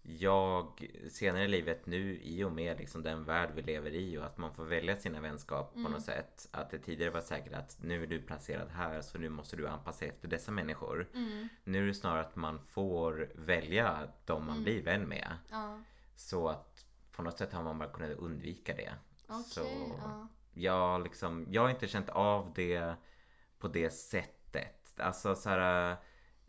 jag senare i livet nu i och med liksom den värld vi lever i och att man får välja sina vänskap på något sätt. Att det tidigare var säkert att nu är du placerad här så nu måste du anpassa dig efter dessa människor. Mm. Nu är det snarare att man får välja de man blir vän med. Ja. Så att på något sätt har man bara kunnat undvika det. Okej, så ja. jag, liksom, jag har inte känt av det på det sättet. Alltså så här,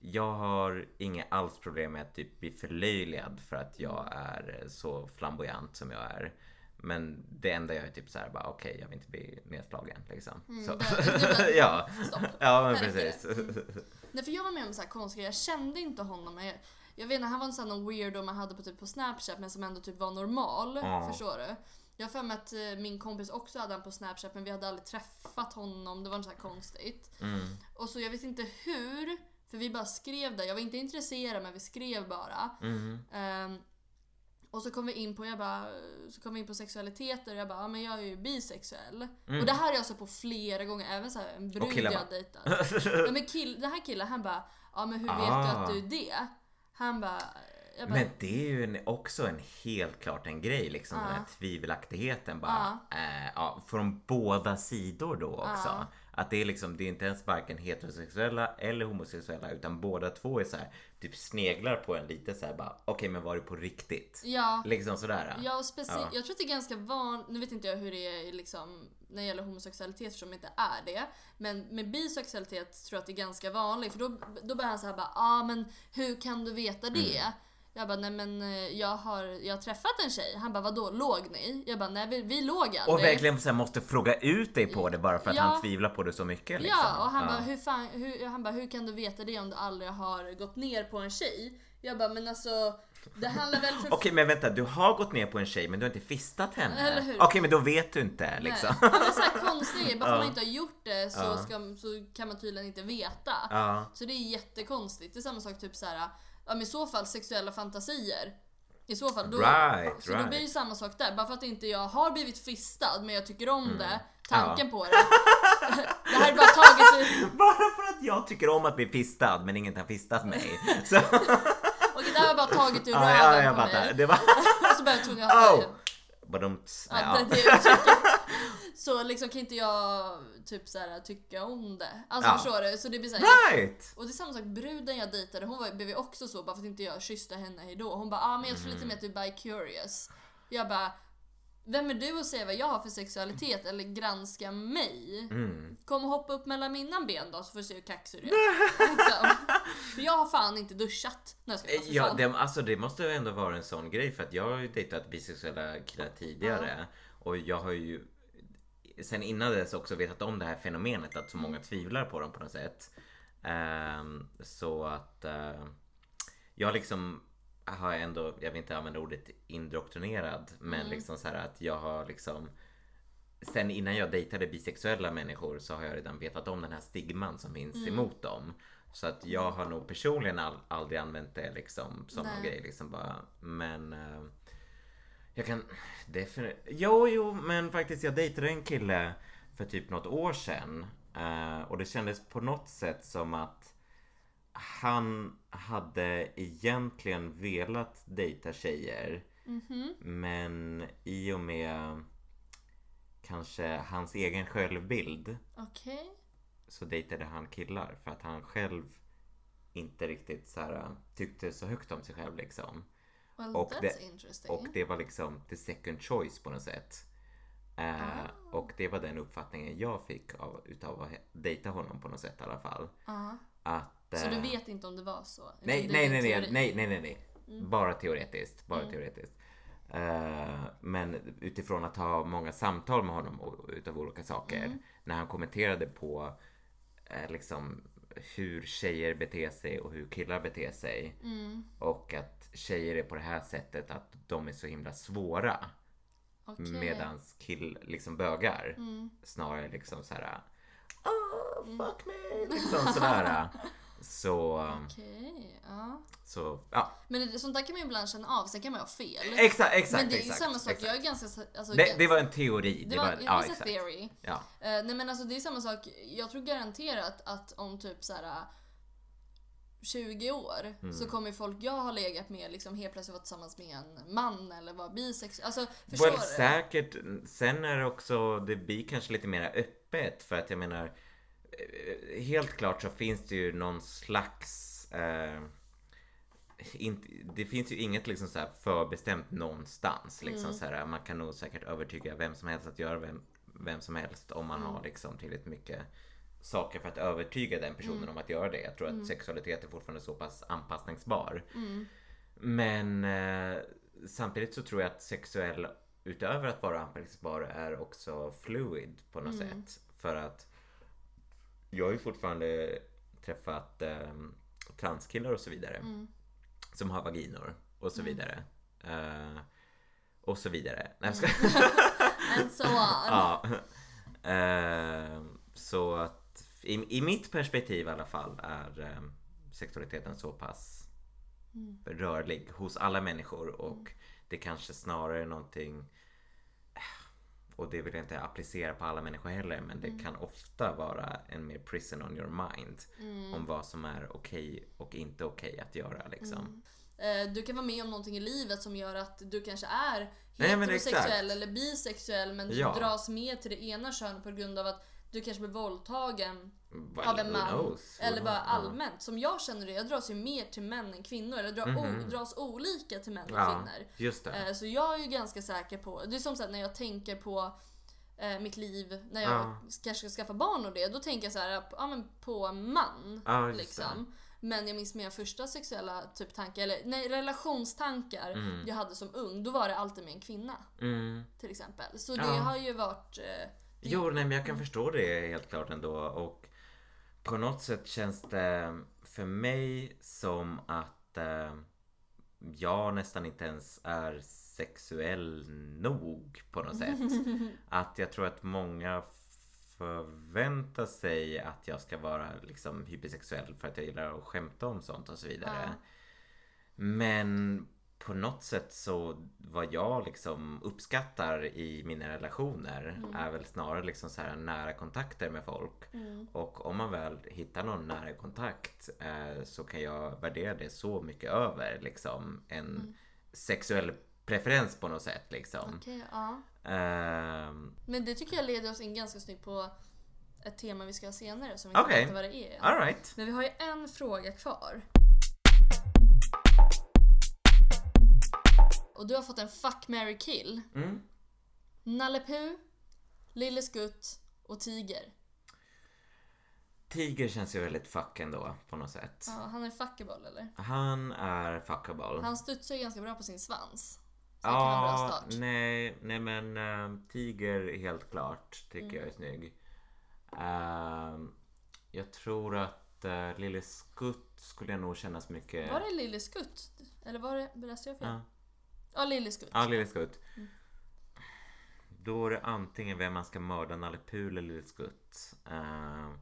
jag har inga alls problem med att typ bli förlöjligad för att jag är så flamboyant som jag är. Men det enda jag är typ så här bara okej jag vill inte bli nedslagen liksom. så. Mm, det var- ja. Stopp. ja men Där precis. Nej för jag var med om så här konstiga, jag kände inte honom jag, jag vet inte, han var en sån här någon weirdo man hade på, typ på snapchat men som ändå typ var normal. Ja. Förstår du? Jag har för mig att eh, min kompis också hade han på snapchat men vi hade aldrig träffat honom, det var så här konstigt. Mm. Och så jag vet inte hur, för vi bara skrev där, jag var inte intresserad men vi skrev bara. Mm. Ehm, och så kom vi in på, jag bara, så kom vi in på sexualiteter och jag bara, ja men jag är ju bisexuell. Och det här har jag så på flera gånger, även så här, en brud Mm. Jag dejtat. Ja, men kill, den här killen han bara, ja men hur vet Ah. du att du är det? Han bara, bara Men det är ju en, också en helt klart en grej liksom den här tvivelaktigheten bara. Eh, ja, från båda sidor då också. Ja. Att det är liksom, det är inte ens varken heterosexuella eller homosexuella utan båda två är så här, typ sneglar på en lite så här bara, okej men var det på riktigt? ja. Liksom sådär. Ja, och speciellt, Ja. jag tror att det är ganska vanligt, nu vet inte jag hur det är liksom, när det gäller homosexualitet eftersom det inte är det. Men med bisexualitet tror jag att det är ganska vanligt för då, då börjar han säga bara ah, men hur kan du veta det? Mm. Jag bara nej men eh, jag har, jag har träffat en tjej. Han bara vadå låg ni? Jag bara nej vi, vi låg aldrig. Och verkligen så här, måste fråga ut dig på det bara för att Ja. han tvivlar på det så mycket. Liksom. Ja, och han bara, hur fan, hur, han bara, hur kan du veta det om du aldrig har gått ner på en tjej? Jag bara, men alltså, det handlar väl för... <laughs> Okej men vänta, du har gått ner på en tjej men du har inte fistat henne. Okej men då vet du inte liksom. Nej. Ja, men så här konstiga bara för att <laughs> Ja. man inte har gjort det så, Ja. ska, så kan man tydligen inte veta. Ja. Så det är jättekonstigt. Det är samma sak typ så här, ja men i så fall sexuella fantasier. I så fall då, Right, så då right. blir det ju samma sak där. Bara för att inte jag har blivit fistad men jag tycker om Mm. det, tanken på det. <laughs> det här är bara taget ur, <laughs> Bara för att jag tycker om att bli fistad men ingen har fistat mig. <laughs> Så, och det här var bara taget ur ja, röven ja, jag på mig. Det var... Och så började att Oh! Badumts. Ja, Ja. det, det. Så liksom kan inte jag typ så här, tycka om det. Alltså Ja. förstår du? Så det blir så här, Right! Och det är samma sak, bruden jag dejtade hon var, blev ju också så bara för att inte jag kysste henne hejdå. Hon bara ah, men jag tror lite mer att du är bi-curious. Jag bara vem är du att säga vad jag har för sexualitet eller granska mig? Mm. Kom och hoppa upp mellan mina ben då så får du se hur kaxig du är. <laughs> liksom. För jag har fan inte duschat. Nej, jag ska för Ja, det, alltså det måste ju ändå vara en sån grej för att jag har ju dejtat bisexuella killar tidigare och jag har ju sen innan dess också vetat om det här fenomenet att så många tvivlar på dem på något sätt. Ehm, så att eh, jag liksom har ändå, jag vill inte använda ordet indoktrinerad, men liksom så här att jag har liksom Sen innan jag dejtade bisexuella människor så har jag redan vetat om den här stigman som finns emot dem. Så att jag har nog personligen all, aldrig använt det liksom som någon Nej. grej liksom bara. Men eh, jag kan definitivt... Jo, jo, men faktiskt jag dejtade en kille för typ något år sedan. eh, och det kändes på något sätt som att han hade egentligen velat dejta tjejer. Men i och med kanske hans egen självbild Okej. så dejtade han killar för att han själv inte riktigt så här, tyckte så högt om sig själv liksom. Well, Och det-. Och det var liksom the second choice på något sätt. Eh, Ah. Och det var den uppfattningen jag fick av, utav att dejta honom på något sätt i alla fall. Ja. Att, Så du eh, vet inte om det var så? Nej, nej, nej, nej? Mm. nej, nej, nej, nej. Bara teoretiskt. Bara teoretiskt. Eh, men utifrån att ha många samtal med honom utav olika saker. Mm. När han kommenterade på liksom hur tjejer beter sig och hur killar beter sig. Mm. Och att tjejer är på det här sättet att de är så himla svåra. Mm. Medans kill, liksom bögar snarare liksom så här. Oh, fuck me! Liksom sådär. <laughs> Så, Okej, ja. så, ja. Men det, sånt där kan man ju ibland känna av, sen kan man ju ha fel. Exakt, exakt, men det är ju exakt. samma sak, exakt. jag är ganska... Alltså, Det, det var en teori. det var, var, ja, exakt. theory. Ja. Eh, nej men alltså det är samma sak, jag tror garanterat att om typ så här 20 år Mm. så kommer folk jag har legat med liksom helt plötsligt vara tillsammans med en man eller vara bisexuell. Alltså förstår Well, du? säkert. Sen är det också, det blir kanske lite mer öppet för att jag menar eh, Helt klart så finns det ju någon slags eh, inte, det finns ju inget liksom så här förbestämt någonstans. Liksom så här, man kan nog säkert övertyga vem som helst att göra vem, vem som helst om man har liksom tillräckligt mycket saker för att övertyga den personen om att göra det. Jag tror att sexualitet är fortfarande så pass anpassningsbar. Men eh, samtidigt så tror jag att sexuell utöver att vara anpassningsbar är också fluid på något sätt. För att jag har ju fortfarande träffat eh, transkillar och så vidare. Som har vaginor och så vidare. Eh, och så vidare. Nej, jag skojar. <laughs> And so on. Ja. Eh, så att i, i mitt perspektiv i alla fall är eh, sexualiteten så pass rörlig hos alla människor och det kanske snarare är någonting och det vill jag inte applicera på alla människor heller men det kan ofta vara en mer prison on your mind om vad som är okej och inte okej att göra liksom. Eh, Du kan vara med om någonting i livet som gör att du kanske är Nej, heterosexuell exakt. eller bisexuell men Ja. dras med till det ena könet på grund av att du kanske blir våldtagen Well, av en man. knows? Eller bara allmänt. Som jag känner det, jag dras ju mer till män än kvinnor. Eller drar o- dras olika till män och. Ja, kvinnor. just det. Eh, Så jag är ju ganska säker på, det är som sagt när jag tänker på eh, mitt liv när jag Ja. kanske ska skaffa barn och det, då tänker jag så här, ja, men på man. Ja, liksom. Men jag minns mina första sexuella typ tankar, eller nej relationstankar jag hade som ung, då var det alltid med en kvinna. Mm. Till exempel. Så det har ju varit... Jo, nej, men jag kan förstå det helt klart ändå. Och på något sätt känns det för mig som att eh, jag nästan inte ens är sexuell nog på något sätt. <laughs> Att jag tror att många förväntar sig att jag ska vara liksom hypersexuell för att jag gillar att skämta om sånt och så vidare. Ja. Men på något sätt så vad jag liksom uppskattar i mina relationer är väl snarare liksom så här nära kontakter med folk. Och om man väl hittar någon nära kontakt eh, så kan jag värdera det så mycket över liksom en sexuell preferens på något sätt liksom. Okej, ja. Ehm, Men det tycker jag leder oss in ganska snyggt på ett tema vi ska ha senare som vi inte vet vad det är än. Alright. Men vi har ju en fråga kvar. Och du har fått en fuck, marry, kill. Mm. Nalle Puh, Lille Skutt och Tiger. Tiger känns ju väldigt fuck ändå på något sätt. Ja, han är fuckable eller? Han är fuckable. Han studsar ju ganska bra på sin svans. Så det kan vara en bra Ja, start. nej, nej men uh, Tiger helt klart tycker jag är snygg. Ehm, jag tror att uh, Lille Skutt skulle jag nog kännas mycket... Var det Lille Skutt? Eller var det, läste jag fel? Ja. Ja, Lille Skutt. Ja, Lille Skutt. Då är det antingen vem man ska mörda, Nalle Puh eller Lille Skutt. Ehm,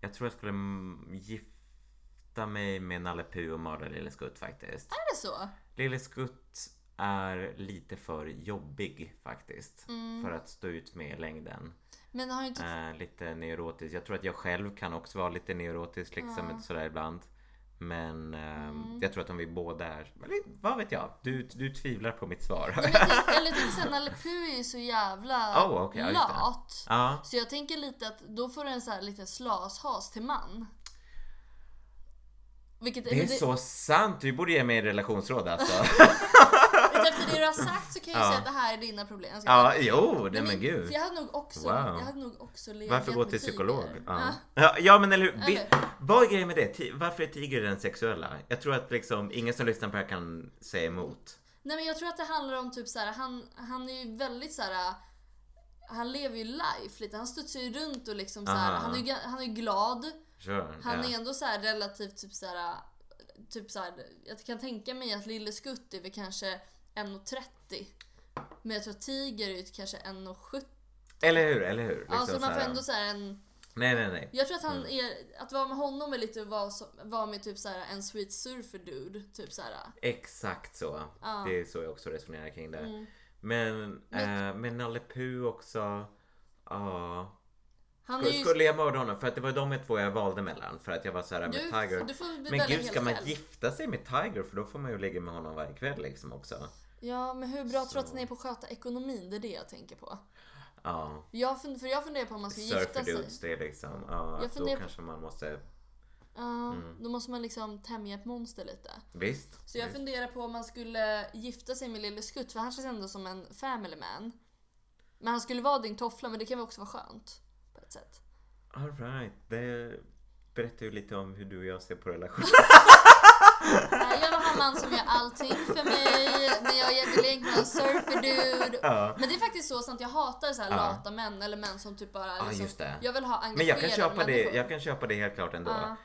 jag tror jag skulle mm, gifta mig med Nalle Puh och mörda Lille Skutt faktiskt. Är det så? Lille Skutt är lite för jobbig faktiskt. Mm. För att stå ut med i längden. Men har inte... Eh, lite neurotisk. Jag tror att jag själv kan också vara lite neurotisk liksom sådär ibland. Men eh, Mm. jag tror att om vi båda är, eller, vad vet jag? Du, du tvivlar på mitt svar. Nej, men Eller tänk såhär, Nalle är ju så jävla <laughs> Oh, det. lat. ja, Så jag tänker lite att då får du en så här lite slashas till man. Vilket, det är så sant. Du borde ge mig relationsråd alltså. <laughs> <laughs> Efter det du har sagt så kan jag ju säga att det här är dina problem. Jag ska- ja, jo, nej men gud. För jag hade nog också, Wow. jag hade nog också legat Varför gå till psykolog? Ja. Ja. Ja, men eller hur. Vi-? Vad är grejen med det? Varför är tiger den sexuella? Jag tror att liksom ingen som lyssnar på det här kan säga emot. Nej men jag tror att det handlar om typ så här, han, han är ju väldigt så här. Han lever ju life lite, han studsar ju runt och liksom så här, han är ju han är glad. Sure, Han ja. är ändå så här relativt typ så här, typ så här, jag kan tänka mig att Lille Skutt är väl kanske 1,30. Men jag tror att Tiger är ju kanske 1,70. Eller hur, eller hur? Liksom så man får ändå så här en... Nej, nej, nej. Jag tror att han Mm. är, att vara med honom är lite vara, som- vara med typ så här en sweet surfer dude. Typ så här. Exakt så. Ja. Det är så jag också resonerar kring det. Mm. Men, Men- men Nalle Puh också. Ja. Han är ju... Skulle jag mörda honom? För att det var de två jag valde mellan. För att jag var såhär med Du, Tiger. Men gud, ska man själv. gifta sig med Tiger? För då får man ju ligga med honom varje kväll liksom också. Ja, men hur bra tror du att Så. han är på att sköta ekonomin? Det är det jag tänker på. Ja. Jag fund, för jag funderar på om man ska gifta Surfer sig. dudes, det är liksom. Ja, Jag då på- kanske man måste. Ja, Mm. då måste man liksom tämja ett monster lite. Visst. Så jag visst. funderar på om man skulle gifta sig med Lille Skutt, för han känns ändå som en family man. Men han skulle vara din toffla, men det kan väl också vara skönt. På ett sätt. All right. Det berättar ju lite om hur du och jag ser på relationer. <laughs> <laughs> Jag vill ha en man som gör allting för mig. När jag vill egentligen ha en surfer dude. ja. Men det är faktiskt så sant, jag hatar så här Ja. lata män eller män som typ bara Ja, liksom, just det. Jag vill ha engagerade Men jag kan, köpa det, jag kan köpa det helt klart ändå. Ja.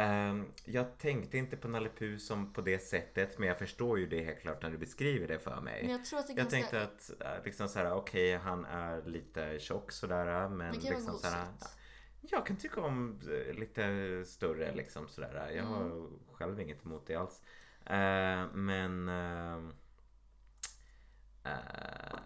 Ehm, jag tänkte inte på Nalle Puh som på det sättet men jag förstår ju det helt klart när du beskriver det för mig. Men jag tror att det jag ganska... tänkte att eh, liksom såhär, okej han är lite tjock sådär men Men det kan liksom vara såhär. Jag kan tycka om eh, lite större liksom sådär. Jag har Mm. själv inget emot det alls. Eh, men ehm, eh,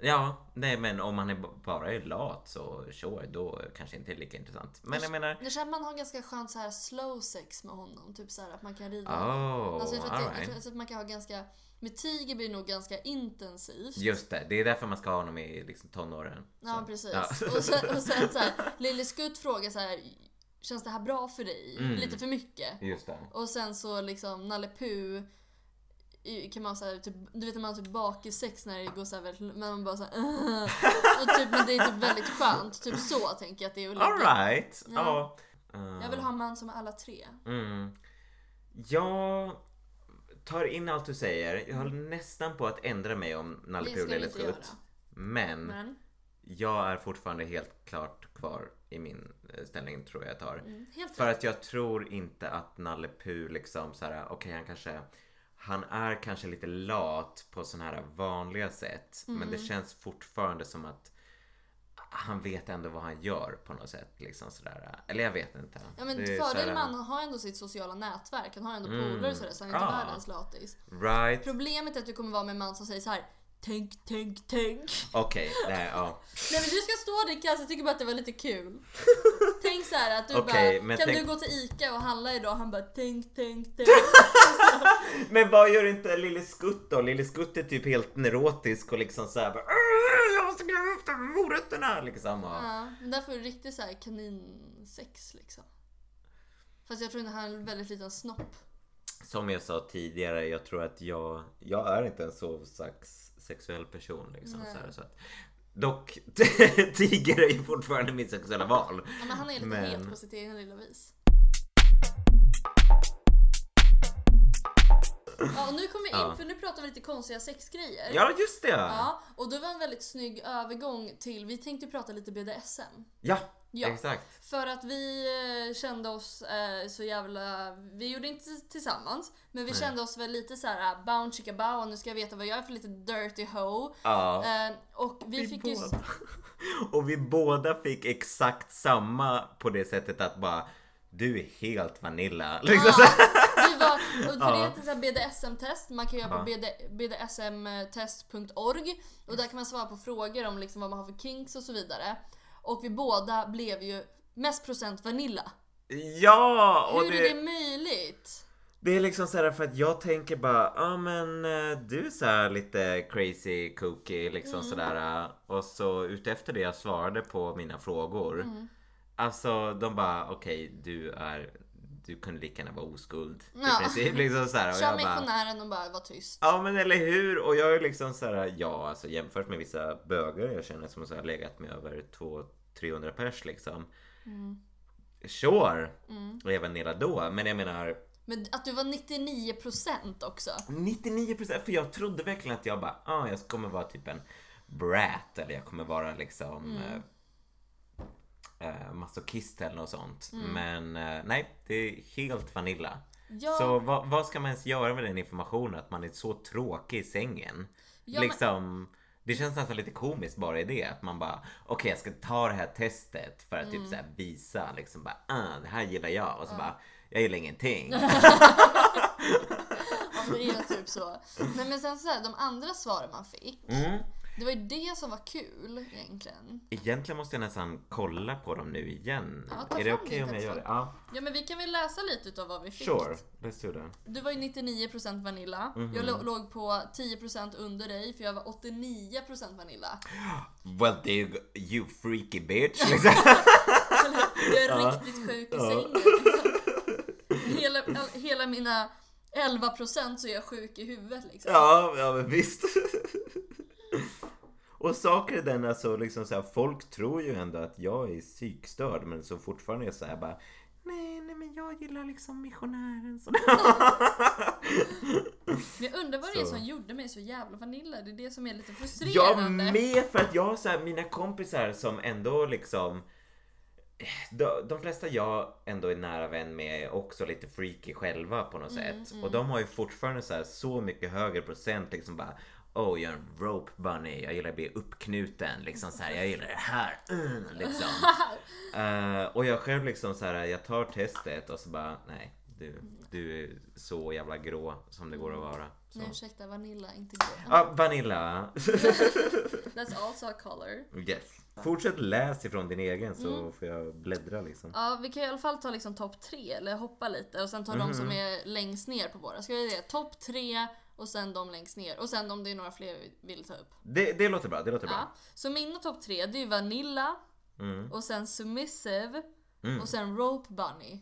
Ja, nej men om man är bara är lat så sure, då kanske inte är lika intressant. Men jag menar, Nu känner man har ganska skönt så här slow sex med honom. Typ så här att man kan rida. oh, alltså jag tror, att det, jag tror att man kan ha ganska... Med Tiger blir det nog ganska intensivt. Just det, det är därför man ska ha honom i liksom, tonåren. Ja Så, precis. ja. Och sen, och sen så här, <laughs> Lille Skutt frågar så här. Känns det här bra för dig? Mm. Lite för mycket. Just det. Och sen så liksom Nalle Puh kan man säga typ, du vet när man har typ bakis-sex när det går så här väldigt, men man bara så här, <laughs> och typ, men det är typ väldigt skönt. Typ så tänker jag att det är ligga. Alright. Ja. Ja. Eh, Jag vill ha en man som är alla tre. Mm. Jag tar in allt du säger. Jag håller nästan på att ändra mig om Nalle Puh Lille. Skutt. Men Men, jag är fortfarande helt klart kvar i min eh, ställning tror jag jag tar. mm, För att jag tror inte att Nalle Puh liksom så här, okej han kanske han är kanske lite lat på sådana här vanliga sätt. Men Mm. det känns fortfarande som att han vet ändå vad han gör på något sätt. Liksom sådär. Eller jag vet inte. Ja men fördelen med han har ändå sitt sociala nätverk. Han har ändå Mm. polare sådär så han är inte Ah. världens latis. Right. Problemet är att du kommer vara med en man som säger så här. Tänk, tänk, tänk. Okej, nej, ja. <laughs> Nej men du ska stå där Kass, jag tycker bara att det var lite kul. <laughs> tänk så här att du Okej, bara, kan tänk- du gå till ICA och handla idag? Han bara tänk, tänk, tänk. <laughs> Men vad gör inte Lille Skutt då? Lille Skutt är typ helt neurotisk och liksom såhär bara, "Åh, Jag måste gräva efter morötterna liksom. Ja, men där får du riktigt så här kaninsex liksom. Fast jag tror inte han har en väldigt liten snopp. Som jag sa tidigare, jag tror att jag, jag är inte en så sex, sexuell person. Liksom, så här, så att, dock, <laughs> Tiger är ju fortfarande mitt sexuella val. Ja, men han är lite Men- het på sitt egna lilla vis. Ja, och nu kommer vi in, Ja. för nu pratar vi lite konstiga sexgrejer. Ja, just det! Ja, och det var en väldigt snygg övergång till, vi tänkte prata lite BDSM. Ja, Ja. exakt. För att vi eh, kände oss eh, så jävla, vi gjorde inte tillsammans, men vi Nej. kände oss väl lite så här uh, bound chicka bow, nu ska jag veta vad jag är för lite dirty hoe. Ja. Eh, och vi, fick ju... båda. <laughs> Och vi båda fick exakt samma på det sättet att bara du är helt vanilla. Liksom så <laughs> och för Ja. det här BDSM-test, man kan göra på Ja. BD, bdsmtest.org och där kan man svara på frågor om liksom vad man har för kinks och så vidare. Och vi båda blev ju mest procent vanilla. Ja! Och Hur det, är det möjligt? det är liksom så här för att jag tänker bara, ja men eh, du är så här lite crazy kooky liksom Mm. sådär. eh, Och så utefter det jag svarade på mina frågor. Mm. Alltså de bara, okej du är, du kunde lika gärna vara oskuld. Ja. I princip liksom så här. Och Kör missionären och bara var tyst. Ja men eller hur! Och jag är liksom så här, ja alltså jämfört med vissa bögar jag känner som här legat med över 200-300 pers liksom. Mm. Sure! Och jag var nere då, men jag menar Men att du var 99% också. 99% för jag trodde verkligen att jag bara, ah, jag kommer vara typ en brat eller jag kommer vara liksom eh, eh, masochist eller något sånt. Men eh, nej, det är helt vanilla. Ja, Så vad, vad ska man ens göra med den informationen? Att man är så tråkig i sängen. Ja, men- liksom, Det känns nästan lite komiskt bara i det. Att man bara, okej jag ska ta det här testet för att typ så här visa liksom bara, ah, det här gillar jag. Och så bara, jag gillar ingenting. <laughs> ja, det är typ så. Nej men sen så här, de andra svaren man fick. Mm. Det var ju det som var kul egentligen. Egentligen måste jag nästan kolla på dem nu igen. Ja, är det okej din om jag gör det? Ja, Ja men vi kan väl läsa lite utav vad vi fick. sure. Let's do that. Du var ju 99% vanilla. Mhm. Jag lå- låg på 10% under dig för jag var 89% vanilla. <gasps> Well, du, you freaky bitch. <laughs> Jag är riktigt sjuk i sängen. <laughs> Hela, hela mina 11% så är jag sjuk i huvudet liksom. Ja, ja men visst. <laughs> Och saker är den alltså liksom så här, folk tror ju ändå att jag är psykstörd men så fortfarande är jag så här bara Nej, nej men jag gillar liksom missionären så. Men <laughs> jag undrar vad det är som gjorde mig så jävla vanilla. Det är det som är lite Jag frustrerande. med för att jag har så här, mina kompisar som ändå liksom de, de flesta jag ändå är nära vän med är också lite freaky själva på något Mm, sätt. Och de har ju fortfarande så, här, så mycket högre procent liksom bara Oh, jag är en rope bunny. Jag gillar att bli uppknuten. Liksom så här, jag gillar det här. Mm, liksom. <laughs> Eh, och jag själv liksom så här, jag tar testet och så bara nej. Du, du är så jävla grå som det går att vara. Så. Nej ursäkta, vanilla, inte grön. Ja, Vanilla. <laughs> That's also a color. yes. Fortsätt läs ifrån din egen så Mm. får jag bläddra liksom. Ja, vi kan i alla fall ta liksom topp tre, eller hoppa lite och sen ta de som Mhm. är längst ner på våra. Ska vi det? Topp tre och sen de längst ner. Och sen om det är några fler vi vill ta upp. Det, det låter bra, det låter Ja. bra. Så mina topp tre, det är Vanilla, Mm. och sen Submissive, Mm. och sen Rope Bunny.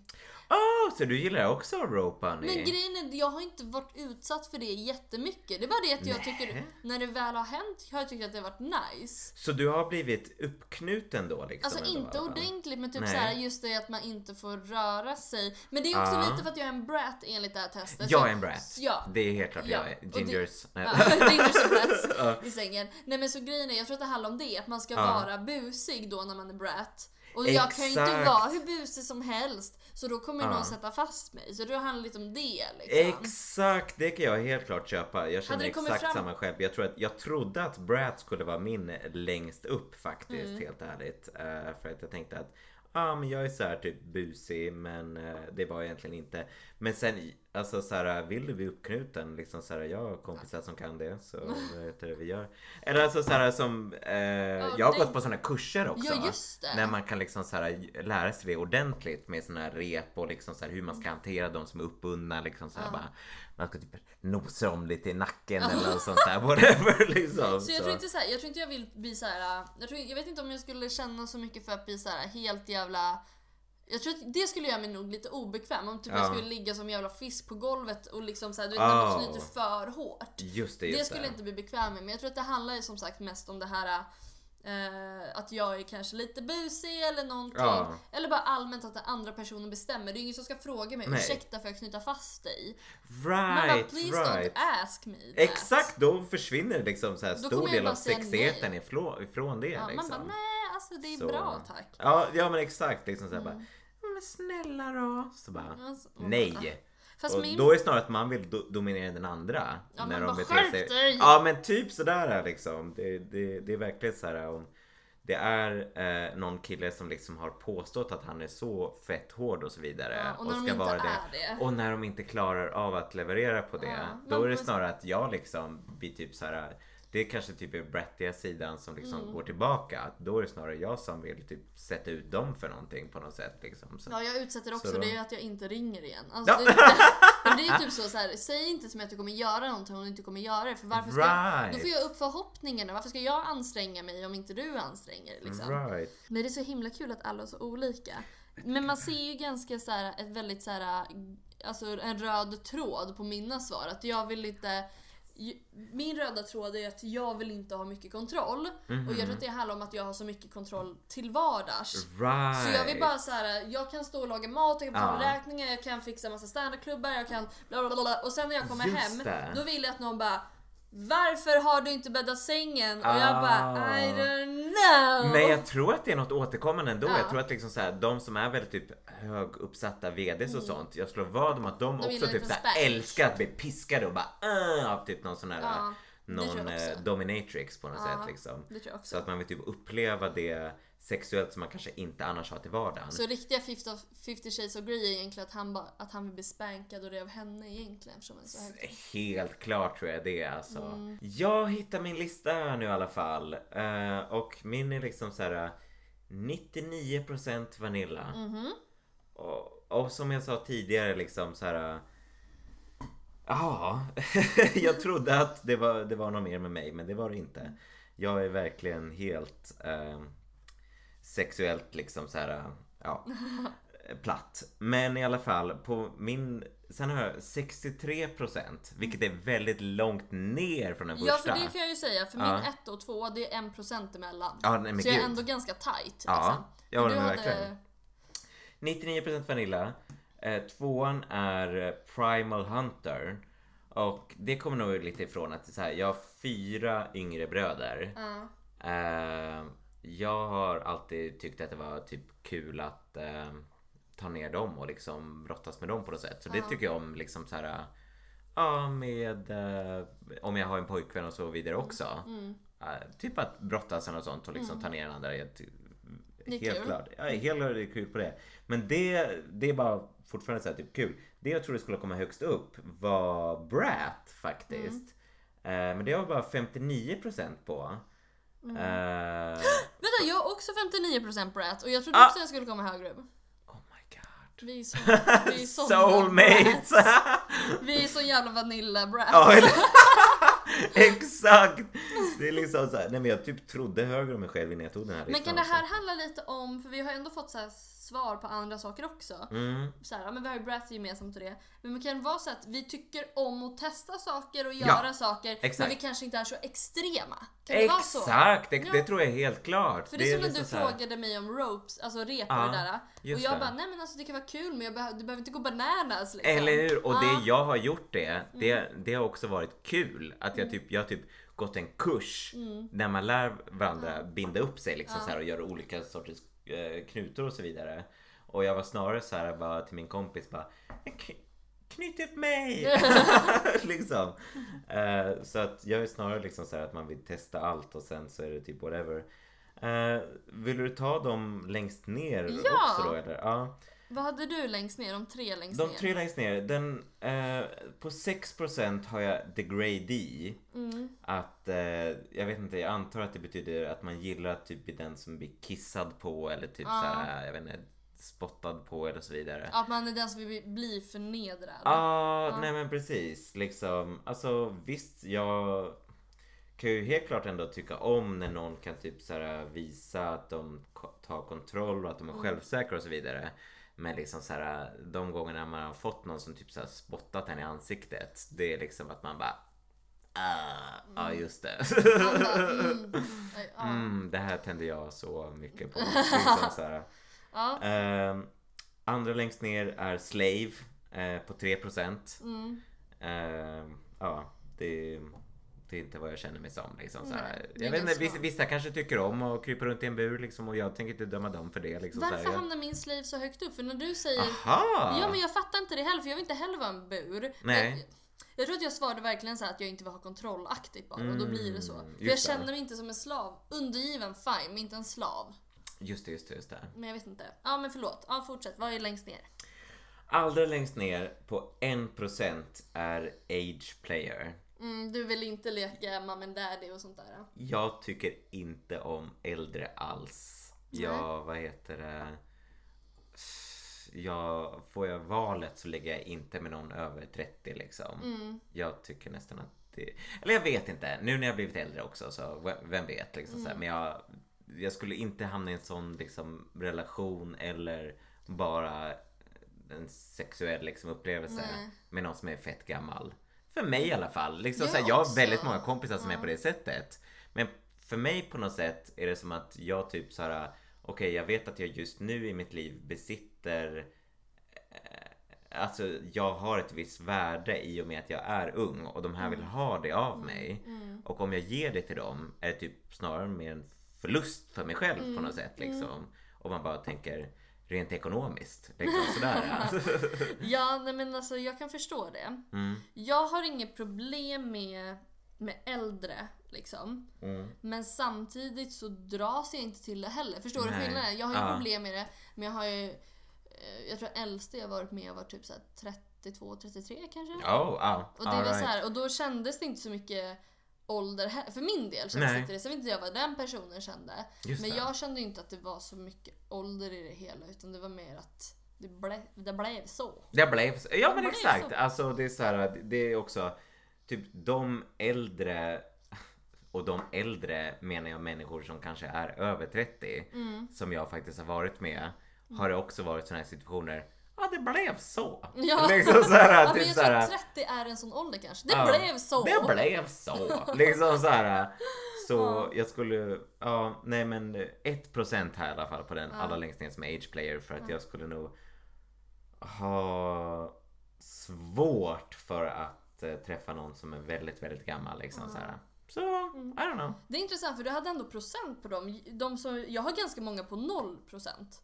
Oh, så du gillar också Rope Bunny? Men grejen är, jag har inte varit utsatt för det jättemycket. Det är bara det att jag Nej. tycker, när det väl har hänt, har jag tyckt att det har varit nice. Så du har blivit uppknuten då liksom? Alltså ändå, inte ordentligt men typ så här, just det att man inte får röra sig. Men det är också Ja. lite för att jag är en brat enligt det här testet. Jag är en brat. Ja. Det är helt klart Ja, jag är. det- Gingers. <laughs> Ja, Gingers och brats <laughs> i sängen. Nej men så grejen är, jag tror att det handlar om det. Att man ska Ja. vara busig då när man är brat. Och jag kan ju inte vara hur busig som helst. Så då kommer Ja. någon sätta fast mig. Så det handlar lite om det liksom. Exakt, det kan jag helt klart köpa. Jag känner det exakt fram- samma själv. Jag, tror att, jag trodde att Brat skulle vara min längst upp faktiskt, Mm. helt ärligt. Eh, för att jag tänkte att ah, men jag är så här typ busig, men eh, det var jag egentligen inte. Men sen, alltså så här, vill du bli uppknuten? Liksom så här, jag har kompisar som kan det, så vad heter det vi gör? Eller alltså så här som, eh, jag har gått på sådana kurser också. Ja, just det. När man kan liksom så här, lära sig det ordentligt med såna här rep och liksom så här, hur man ska hantera de som är uppbundna. Liksom så här, bara, man ska typ nosa om lite i nacken eller något sånt där. Whatever, <laughs> liksom. Så jag tror inte så här, jag tror inte jag vill bli så här. Jag, tror, jag vet inte om jag skulle känna så mycket för att bli så här helt jävla Jag tror att det skulle göra mig nog lite obekväm om typ Ja. jag skulle ligga som jävla fisk på golvet och liksom såhär, du vet när man Oh. knyter för hårt. Just det, Det just skulle det. jag inte bli bekväm med men jag tror att det handlar ju som sagt mest om det här eh, att jag är kanske lite busig eller någonting. Ja. Eller bara allmänt att den andra personen bestämmer. Det är ingen som ska fråga mig Nej. ursäkta får jag knyta fast dig? Man bara Right, please right. don't ask me that. Exakt, då försvinner liksom så här Då stor del av sexigheten ifrån, ifrån det. Ja, liksom. Man bara nej alltså det är Så- bra tack. Ja, ja men exakt. Liksom så här Mm. bara, "Ja, men snälla då. Så bara, Alltså, nej. Fast Och min... då är det snarare att man vill do- dominera den andra. Ja, när de beter "Skärp sig. dig!" Ja men typ sådär liksom. Det, det, det är verkligen så här om det är eh, någon kille som liksom har påstått att han är så fett hård och så vidare. Ja, och när de ska inte vara är det. Och när de inte klarar av att leverera på det. Ja, då är det snarare att jag liksom blir typ så här. Det är kanske typ är brattiga sidan som liksom Mm. går tillbaka. Då är det snarare jag som vill typ sätta ut dem för någonting på något sätt. Liksom. Så. Ja, jag utsätter också Så då- det är att jag inte ringer igen. Alltså, Ja. det, <laughs> men det är typ så, så här, säg inte till mig att du kommer göra någonting om du inte kommer göra det. För varför ska jag, Right. då får jag upp förhoppningarna. Varför ska jag anstränga mig om inte du anstränger? Liksom? Right. Men det är så himla kul att alla är så olika. Men man ser ju ganska så här, ett väldigt så här, alltså en röd tråd på mina svar. Att jag vill inte min röda tråd är att jag vill inte ha mycket kontroll. Och jag tror att det handlar om att jag har så mycket kontroll till vardags. Right. Så jag vill bara så här, jag kan stå och laga mat, jag kan betala Ja. räkningar, jag kan fixa massa standardklubbar, jag kan bla bla, bla. Och sen när jag kommer Just hem, det. då vill jag att någon bara Varför har du inte bäddat sängen? Och jag bara Ah. I don't know. Men jag tror att det är något återkommande ändå. Ja. Jag tror att liksom så här, de som är väldigt typ höguppsatta VDs och sånt. Jag slår vad om att de, Mm. De också typ så här, älskar att bli piskade och bara uh, av typ någon sån här tror någon eh, dominatrix på något sätt liksom. Så att man vill typ uppleva det sexuellt som man kanske inte annars har till vardagen. Så riktiga 50, 50 shades of Grey är egentligen att han, bara, att han vill bli spankad och det är av henne egentligen. Eftersom han är så hög. Helt klart tror jag det alltså. Mm. Jag hittar min lista här nu i alla fall. Eh, och min är liksom så här 99% Vanilla. Mhm. Och, och som jag sa tidigare liksom så här. Ja, <laughs> jag trodde att det var, det var något mer med mig men det var det inte. Jag är verkligen helt eh, sexuellt liksom så här, ja, platt. Men i alla fall på min, sen har jag 63% vilket är väldigt långt ner från den Ja första. för det kan jag ju säga, för Ja. min 1 och 2 det är 1% emellan. Ja, nej, men så jag är gud. ändå ganska tight. Ja, liksom. ja, du men hade, verkligen. 99% Vanilla. Eh, tvåan är Primal Hunter. Och det kommer nog lite ifrån att så här, jag har fyra yngre bröder. Ja. Eh, jag har alltid tyckt att det var typ kul att eh, ta ner dem och liksom brottas med dem på något sätt. Så det Ja. tycker jag om liksom så här. Ja, med eh, om jag har en pojkvän och så vidare också. Mm. Eh, typ att brottas och sånt och liksom ta ner den andra. Det är helt kul. klart. Är helt klart det är kul på det. Men det, det är bara fortfarande så här, typ kul. Det jag trodde skulle komma högst upp var Brat faktiskt. Mm. Eh, men det har bara 59% på. Mm. Eh, Vänta, jag har också 59% brat och jag trodde Ah. också jag skulle komma högre upp. oh my god. Vi är så, vi är Soulmates! Vi är så jävla <laughs> vanilla eller- <laughs> Exakt! Det är liksom så här, nej men jag typ trodde högre om mig själv innan jag tog den här Men kan det här handla lite om, för vi har ändå fått så här svar på andra saker också. Mm. Så här, ja, men vi har ju Bratz gemensamt och det. Men det kan vara så att vi tycker om att testa saker och Ja, göra saker. exakt. Men vi kanske inte är så extrema. Kan det vara så? Exakt! Det, Ja. det tror jag är helt klart. För det är som när liksom du frågade mig om ropes, alltså rep Ja, och det där. Och jag det. bara, nej men alltså det kan vara kul men jag behöver, du behöver inte gå bananas liksom. Eller hur? Och Ja. Mm. det jag har gjort det, det, det har också varit kul. Att jag typ, jag typ gått en kurs Mm. där man lär varandra binda upp sig liksom så här, och göra olika sorters knutor och så vidare. Och jag var snarare så här bara till min kompis bara "K- Knyt upp mig! <laughs> <laughs> liksom. Eh, så att jag är snarare liksom så här att man vill testa allt och sen så är det typ whatever. Eh, vill du ta dem längst ner Ja! också då eller? Ja. Vad hade du längst ner? De tre längst De ner? tre längst ner, den, eh, på 6% har jag the grey D. Mm. Att, eh, jag vet inte, jag antar att det betyder att man gillar att typ den som blir kissad på eller typ Ja. såhär, jag vet inte, spottad på eller så vidare. Att man är den som vill bli förnedrad. Ah, Ja. nej men precis. Liksom, alltså visst, jag kan ju helt klart ändå tycka om när någon kan typ så visa att de tar kontroll och att de är Mm. självsäkra och så vidare. Men liksom så här, de gångerna man har fått någon som typ så här spottat en i ansiktet. Det är liksom att man bara Ah, ja just det. Mm, <laughs> ja. Mm, det här tänder jag så mycket på. <laughs> Liksom så här. Ehm, andra längst ner är Slave eh, på 3%. Mm. Ehm, ja, det, det är inte vad jag känner mig som. Liksom, så här. Nej, Jag vet inte, vissa, vissa kanske tycker om att krypa runt i en bur liksom, och jag tänker inte döma dem för det. Liksom, här. Varför Jag- hamnar min slave så högt upp? För när du säger Aha! Ja men jag fattar inte det heller för jag vill inte heller vara en bur. Nej. Jag, jag tror att jag svarade verkligen så här att jag inte vill ha kontrollaktigt bara och då blir det så. Mm, För jag känner mig inte som en slav. Undergiven fine men inte en slav. Just det, just det, just det. Men jag vet inte. Ja men förlåt. Ja fortsätt. Vad är längst ner? Allra längst ner på 1% är Age Player. Mm, du vill inte leka mom and daddy och sånt där. Jag tycker inte om äldre alls. Jag, vad heter det? Jag, får jag valet så lägger jag inte med någon över 30 liksom. Mm. Jag tycker nästan att det... Eller jag vet inte. Nu när jag blivit äldre också så vem vet liksom här. Men jag, jag skulle inte hamna i en sån liksom relation eller bara en sexuell liksom upplevelse Nej. med någon som är fett gammal. För mig i alla fall. Liksom, Jag så här, jag har väldigt många kompisar som är på det sättet. Men för mig på något sätt är det som att jag typ så här. Okej, jag vet att jag just nu i mitt liv besitter eh, Alltså jag har ett visst värde i och med att jag är ung och de här vill ha det av mig. Och om jag ger det till dem är det typ snarare mer en förlust för mig själv på något sätt liksom. Och man bara tänker rent ekonomiskt. Liksom sådär. <laughs> Ja nej men alltså jag kan förstå det. Mm. Jag har inget problem med, med äldre liksom. Mm. Men samtidigt så dras jag inte till det heller. Förstår du Nej. skillnaden? Jag har ju Ja. problem med det. Men jag har ju... eh, Jag tror äldste jag varit med var typ så här 32, 33 kanske. Oh, ja. Och det var så här, och då kändes det inte så mycket ålder För min del kändes det inte det. Sen vet inte jag vad den personen kände. Just Men det. jag kände inte att det var så mycket ålder i det hela. Utan det var mer att det, ble, det blev så. Det blev så. Ja men blev exakt. så. Alltså det är så här, det är också typ de äldre <laughs> och de äldre menar jag människor som kanske är över 30 Mm. som jag faktiskt har varit med har det också varit sådana här situationer. Ja det blev så. Ja. Liksom så här, Ja, men typ jag så tror här, att 30 är en sån ålder kanske. Det ja, blev så. Det blev så. Liksom så här. Så Ja. jag skulle, ja nej men 1% här i alla fall på den allra längst ner som age player för att jag skulle nog ha svårt för att eh, träffa någon som är väldigt, väldigt gammal liksom så här. Så, I don't know. Det är intressant för du hade ändå procent på dem. De som, jag har ganska många på noll procent.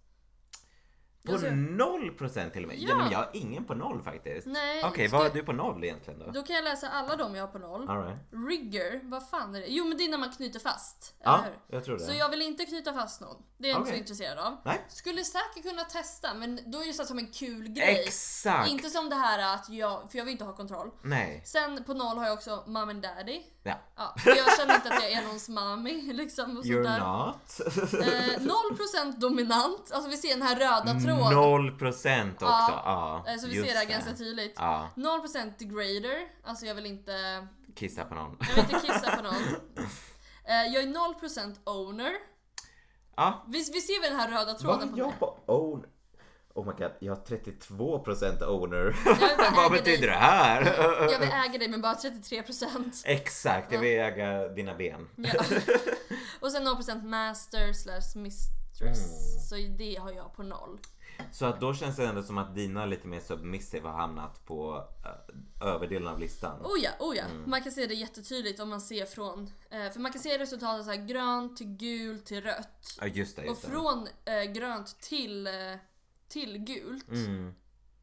På Jag ser- 0% till och med? Ja. Ja. men jag har ingen på noll faktiskt. Nej, Okej, ska- vad har du på noll egentligen då? Då kan jag läsa alla de jag har på noll. All right. Rigger, vad fan är det? Jo men det är när man knyter fast. Ja, Eller hur? jag tror det. Så jag vill inte knyta fast någon. Det är jag inte så intresserad av. Nej. Skulle säkert kunna testa men då är det så som en kul grej. Exakt! Inte som det här att jag, för jag vill inte ha kontroll. Nej. Sen på noll har jag också mom and daddy. Ja. Ja, för jag känner inte att jag är någons mami liksom. Och sånt You're där. not. Eh, 0% dominant, alltså vi ser den här röda tråden. Noll procent också. Ja, Eh, Så vi just ser det här ganska tydligt. Ja, 0% degrader, alltså jag vill inte, kissa på någon. jag vill inte kissa på någon. <laughs> Eh, Jag är 0% owner. Ja. Vi, vi ser väl den här röda tråden på Vad mig? jag på own? Oh my god, jag har 32% owner. <laughs> <laughs> Vad betyder dig. det här? Jag vill äga dig men bara 33%. Exakt, jag vill äga dina ben. Ja. Och sen 0% master slash mistress. Mm. Så det har jag på noll. Så att då känns det ändå som att dina lite mer submissive har hamnat på uh, överdelen av listan. Oh ja, oh ja. Mm. Man kan se det jättetydligt om man ser från... Eh, för man kan se resultatet så här grönt till gult till rött. Ja just det, Och just det. från eh, grönt till, eh, till gult. Mm,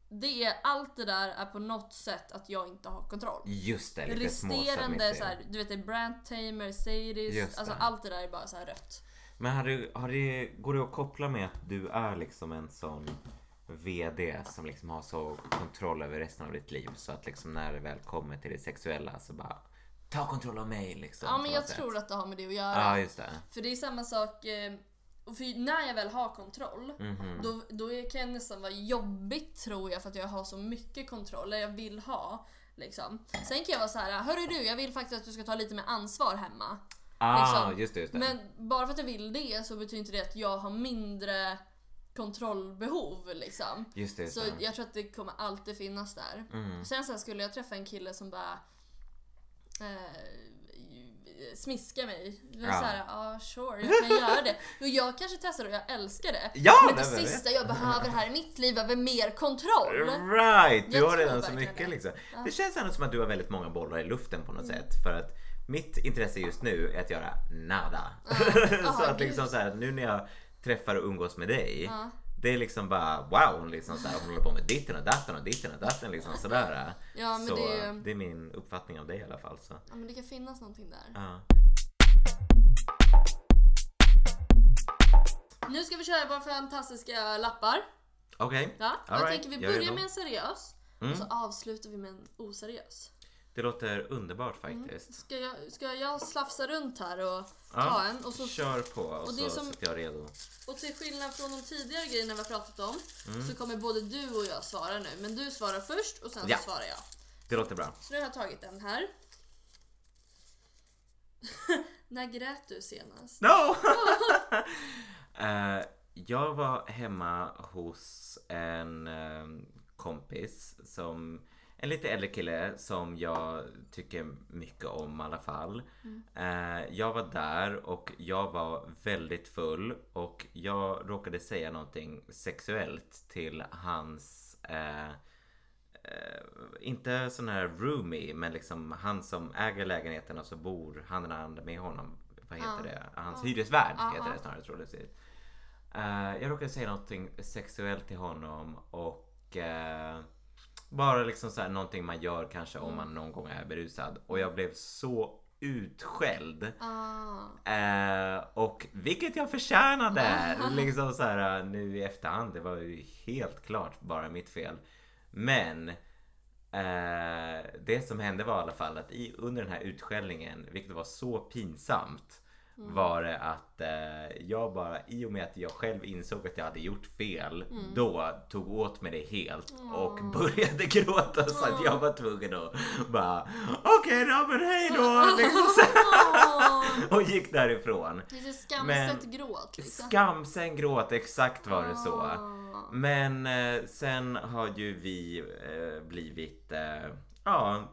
Det är allt det där är på något sätt att jag inte har kontroll. just det, lite små Resterande submissive. så här, du vet det är brand tamer, sadist, Just alltså allt det där är bara så här rött. Men har du, har det, går det att koppla med att du är liksom en sån VD som liksom har så kontroll över resten av ditt liv så att liksom när det väl kommer till det sexuella så bara ta kontroll av mig liksom. Ja men jag sätt. tror att det har med det att göra. Ja just det. För det är samma sak, eh, och för när jag väl har kontroll, Mhm. då, då kan jag nästan vara jobbigt tror jag för att jag har så mycket kontroll, eller jag vill ha. Liksom. Sen kan jag vara så här: hörru du, jag vill faktiskt att du ska ta lite mer ansvar hemma. Ah liksom. just det, just det. Men bara för att jag vill det så betyder inte det att jag har mindre kontrollbehov liksom. Just det. Så Så, jag tror att det kommer alltid finnas där. mm. Sen så här skulle jag träffa en kille som bara eh, smiska mig. Ja. såhär, ja sure, jag kan göra det. Och jag kanske testar och jag älskar det. Ja, men det sista jag behöver här i mitt liv är mer kontroll. Right! Du Jag har redan så mycket det. liksom. Ja. Det känns ändå som att du har väldigt många bollar i luften på något Mm. sätt. För att mitt intresse just nu är att göra nada. Ja. <laughs> så Ja, att liksom så här, nu när jag träffar och umgås med dig. Ja. Det är liksom bara wow, liksom så här, hon håller på med ditten och datten och ditten och datten liksom sådär. Ja, så det är ju- det är min uppfattning av dig i alla fall. Så. Ja men det kan finnas någonting där. Ja. Nu ska vi köra våra fantastiska lappar. Okej, Ja, och All jag right, tänker vi börjar med en seriös Mm. och så avslutar vi med en oseriös. Det låter underbart Mm. faktiskt. Ska jag, ska jag slafsa runt här och Ja, ta en? Och, så, Kör på och, och så som- sitter jag redo. och till skillnad från de tidigare grejerna vi har pratat om Mm. så kommer både du och jag svara nu. Men du svarar först och sen Ja. så svarar jag. Det låter bra. Så nu har jag tagit den här. <laughs> När grät du senast? No! <laughs> Eh, jag var hemma hos en eh, kompis som en lite äldre kille som jag tycker mycket om i alla fall. Eh, jag var där och jag var väldigt full och jag råkade säga någonting sexuellt till hans eh, eh, inte sån här roomie men liksom han som äger lägenheten och så bor han den andra med honom. Vad heter Ja. det? Hans Ja. hyresvärd Ja, heter det snarare troligtvis. Uh, jag råkade säga någonting sexuellt till honom och eh, bara liksom så här någonting man gör kanske om man någon gång är berusad. Och jag blev så utskälld. Ah. Eh, och vilket jag förtjänade! <laughs> liksom så här, nu i efterhand, det var ju helt klart bara mitt fel. Men eh, det som hände var i alla fall att i, under den här utskällningen, vilket var så pinsamt, var det att eh, jag bara, i och med att jag själv insåg att jag hade gjort fel, då tog åt mig det helt och började <laughs> gråta så att jag var tvungen att bara Okej då men hej då! Liksom, så Åh, <laughs> och gick därifrån. Lite skamset gråt liksom. Skamsen gråt, exakt var det så. Ah. Men eh, sen har ju vi eh, blivit eh, ja,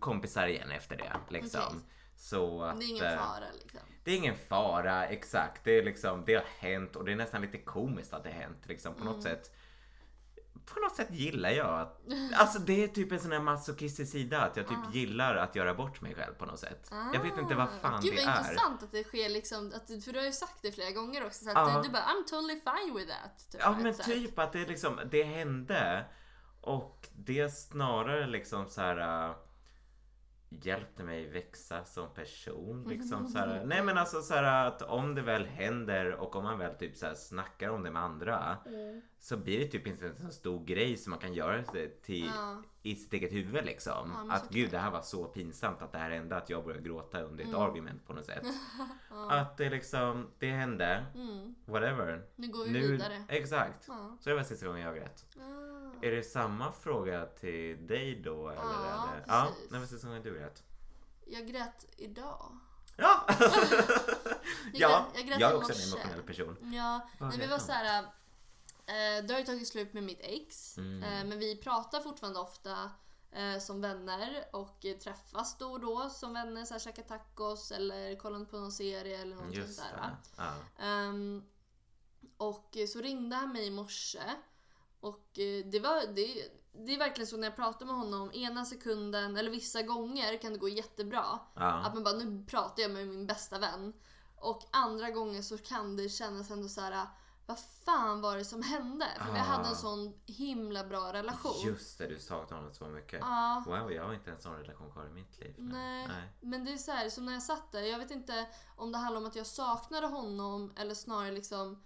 kompisar igen efter det. Liksom. Okej. Så att, Det är ingen eh, fara liksom. Det är ingen fara, exakt. Det, är liksom, det har hänt och det är nästan lite komiskt att det har hänt. Liksom, på Mm. något sätt på något sätt gillar jag att, alltså det är typ en sån här masochistisk sida att jag typ Ah. gillar att göra bort mig själv på något sätt. Jag vet inte vad fan Gud det vad är. intressant att det sker liksom, att, för du har ju sagt det flera gånger också. Så att Ja. du, du bara I'm totally fine with that. Typ, Ja men sätt. typ att det liksom, det hände och det snarare liksom så här äh, hjälpte mig växa som person. Liksom så här, nej men alltså så här att om det väl händer och om man väl typ så här snackar om det med andra Mm. så blir det typ inte en så stor grej som man kan göra det till Ja. i sitt eget huvud liksom. Ja, att gud det här var så pinsamt att det här hände att jag började gråta under ett Mm. argument på något sätt. <laughs> Att det liksom, det hände, Mm. whatever. Nu går vi Nu, vidare. exakt. Ja. Så det var sista gången jag grät. Ah. Är det samma fråga till dig då? Eller Ja, är det... ja när var sista gången du grät? Jag grät idag. Ja! <laughs> ja, jag grät jag är också en emotionell person. Ja, Vad nej, vi grät var så här. Eh, det har ju tagit slut med mitt ex. Mm. Eh, men vi pratar fortfarande ofta eh, som vänner och träffas då och då som vänner. Så här, käkar tacos eller kollar på någon serie eller något Just sånt där. det. Ja. Ehm, och så ringde han mig i morse. Och eh, det var, det, det är verkligen så när jag pratar med honom, ena sekunden, eller vissa gånger kan det gå jättebra. Att Ja. man bara, nu pratar jag med min bästa vän. Och andra gånger så kan det kännas ändå så här. vad fan var det som hände? För vi Ah. hade en sån himla bra relation. Just det, du saknar honom så mycket. Ja. Wow, jag har inte en sån relation kvar i mitt liv. Nej. Nej. Men det är så här, som när jag satt där, jag vet inte om det handlar om att jag saknade honom eller snarare liksom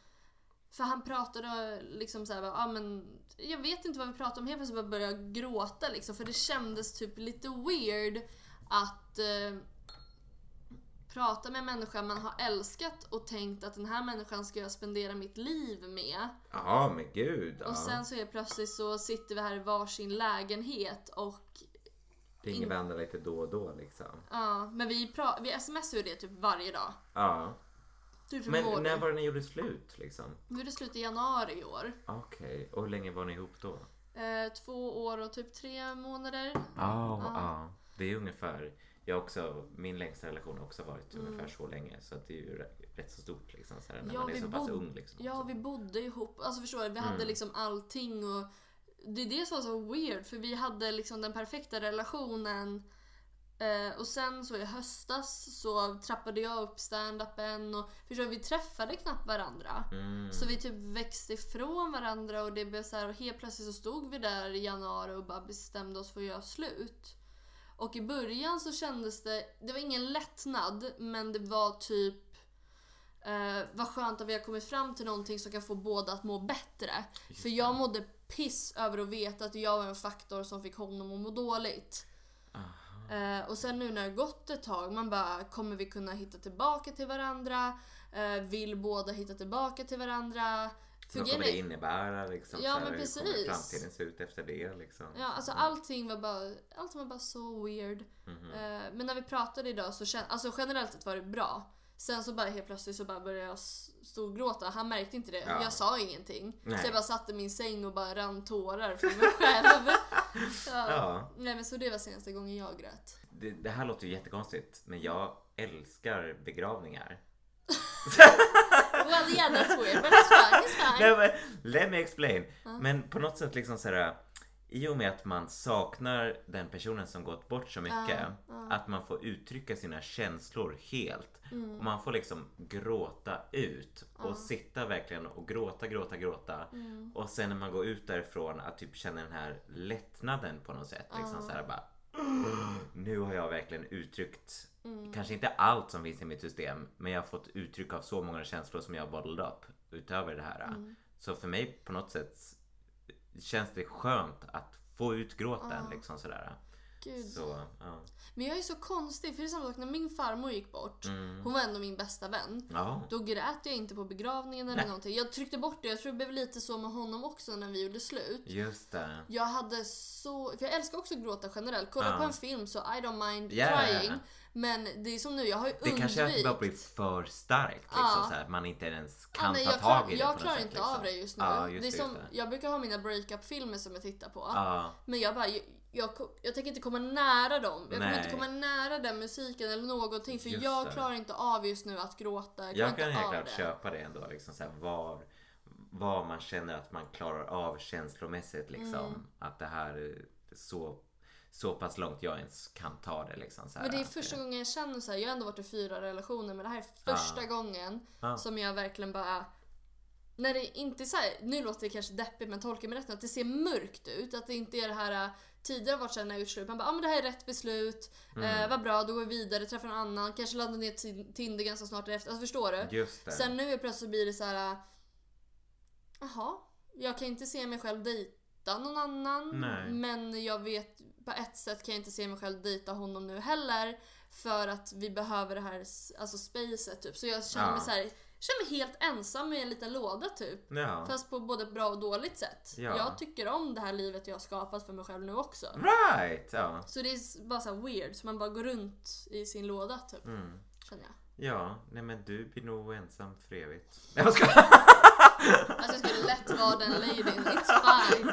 för han pratade liksom såhär, ja men jag vet inte vad vi pratade om, helt plötsligt började jag gråta liksom för det kändes typ lite weird att eh, prata med en människa man har älskat och tänkt att den här människan ska jag spendera mitt liv med. Ja, men gud. Ja. Och sen så är plötsligt så sitter vi här i varsin lägenhet och Ringer varandra lite då och då liksom. ja, men vi, pra- vi smsar ju det typ varje dag. Ja. Du, Men när var det ni gjorde slut liksom? Är det slut i januari i år. Okej, och hur länge var ni ihop då? Eh, två år och typ tre månader. Ja, ja. Det är ungefär, jag har också, min längsta relation har också varit ungefär så länge. Så att det är ju rätt, rätt så stort liksom, så här, när Ja, man är vi så pass bod- ung. Liksom, Ja, också. vi bodde ihop. Alltså förstår du? Vi Mm. hade liksom allting och det är det som var så weird för vi hade liksom den perfekta relationen. Eh, och sen så i höstas så trappade jag upp stand-upen och förstår vi träffade knappt varandra. Mm. Så vi typ växte ifrån varandra och det blev så här, och helt plötsligt så stod vi där i januari och bara bestämde oss för att göra slut. Och i början så kändes det, det var ingen lättnad men det var typ eh, vad skönt att vi har kommit fram till någonting som kan få båda att må bättre. För jag mådde piss över att veta att jag var en faktor som fick honom att må dåligt. Eh, och sen nu när det gått ett tag, man bara kommer vi kunna hitta tillbaka till varandra? Eh, vill båda hitta tillbaka till varandra? För Vad kommer det är- innebära liksom? Ja, här, men Hur precis. kommer framtiden se ut efter det liksom? Ja, alltså allting var bara, allting var bara så weird. Mhm. Eh, men när vi pratade idag så kände, alltså generellt sett var det bra. Sen så bara helt plötsligt så bara började jag storgråta. Han märkte inte det. Ja. Jag sa ingenting. Nej. Så jag bara satt i min säng och bara rann tårar för mig själv. <laughs> ja. Ja. Nej men så det var senaste gången jag grät. Det, det här låter ju jättekonstigt, men jag älskar begravningar. Well yeah that's weird but it's fine, it's <laughs> fine. Nej, men, let me explain. Men på något sätt liksom sådär, i och med att man saknar den personen som gått bort så mycket, att man får uttrycka sina känslor helt. Mm. Och man får liksom gråta ut och sitta verkligen och gråta, gråta, gråta. Mm. Och sen när man går ut därifrån att typ känna den här lättnaden på något sätt. Liksom så här bara, nu har jag verkligen uttryckt Mm. Kanske inte allt som finns i mitt system men jag har fått uttryck av så många känslor som jag har bottled up utöver det här. Mm. Så för mig på något sätt känns det skönt att få ut gråten liksom sådär. Gud. Så, ja. Men jag är så konstig för det är samma sak när min farmor gick bort. Hon var ändå min bästa vän. ja. Då grät jag inte på begravningen eller Nej. någonting. Jag tryckte bort det. Jag tror det blev lite så med honom också när vi gjorde slut. Just det. Jag hade så... För jag älskar också att gråta generellt. Kolla Ja. på en film så I don't mind Ja. crying. Men det är som nu, jag har ju Det kanske är att det blir undvikit. för starkt. Liksom, Ja. så här, man inte ens Ja, kan nej, ta tag klar, i det jag klarar inte liksom. av det just nu. Ja, just det är det, som, just det. Jag brukar ha mina breakup-filmer som jag tittar på. Ja. Men jag bara, jag, jag, jag tänker inte komma nära dem. Jag kommer Nej. inte komma nära den musiken eller någonting. För Just jag klarar inte av just nu att gråta. Jag, Jag kan helt klart det. köpa det ändå. Liksom, så här, var, var man känner att man klarar av känslomässigt. Liksom, Mm. Att det här är så, så pass långt jag ens kan ta det. Liksom, så här, Men det är att första gången jag känner så här. Jag har ändå varit i fyra relationer men det här är första gången Ja. som jag verkligen bara när det inte är så här, nu låter det kanske deppigt men tolka mig rätt nu, att det ser mörkt ut. Att det inte är det här tidigare har varit såhär när jag gjort slut, man bara ah, men det här är rätt beslut, Mm. eh, vad bra då går vi vidare, träffar någon annan, kanske laddar ner Tin- Tinder ganska snart efter. Alltså förstår du? Just det. Sen nu är plötsligt blir det så här. Jaha, jag kan inte se mig själv dejta någon annan. Nej. Men jag vet, på ett sätt kan jag inte se mig själv dejta honom nu heller. För att vi behöver det här alltså spacet typ. Så jag känner Ja. mig så här, känner mig helt ensam i en liten låda typ. Ja. Fast på både bra och dåligt sätt. Ja. Jag tycker om det här livet jag har skapat för mig själv nu också. Right! Ja. Så det är bara så weird, så man bara går runt i sin låda typ. Mm. Känner jag. Ja, nej men du blir nog ensam för evigt. <laughs> Jag ska... Alltså jag skulle lätt vara den ladyn, it's fine.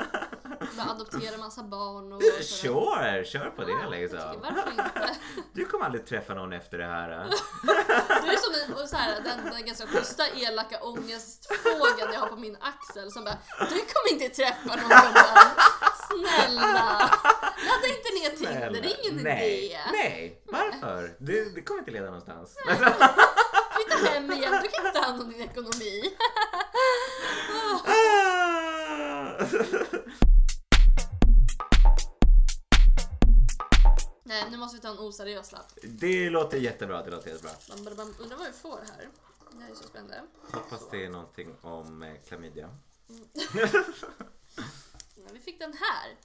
Bara adoptera massa barn och sådär. Sure, kör på det liksom. varför inte? <laughs> Du kommer aldrig träffa någon efter det här. Du är som den, så här, den, den ganska schyssta elaka ångestfågeln jag har på min axel som bara Du kommer inte träffa någon annan. Snälla! Ladda inte ner Tinder, det är ingen nej, idé. Nej, varför? Det, det kommer inte leda någonstans. Flytta hem igen, du kan inte ta hand om din ekonomi. <laughs> Nej, nu måste vi ta en oseriös lapp. det låter jättebra, det låter jättebra. Bam, bam, bam. Undrar vad vi får här. Det här är så spännande. Hoppas det är någonting om eh, klamydia. <laughs> Ja, vi fick den här.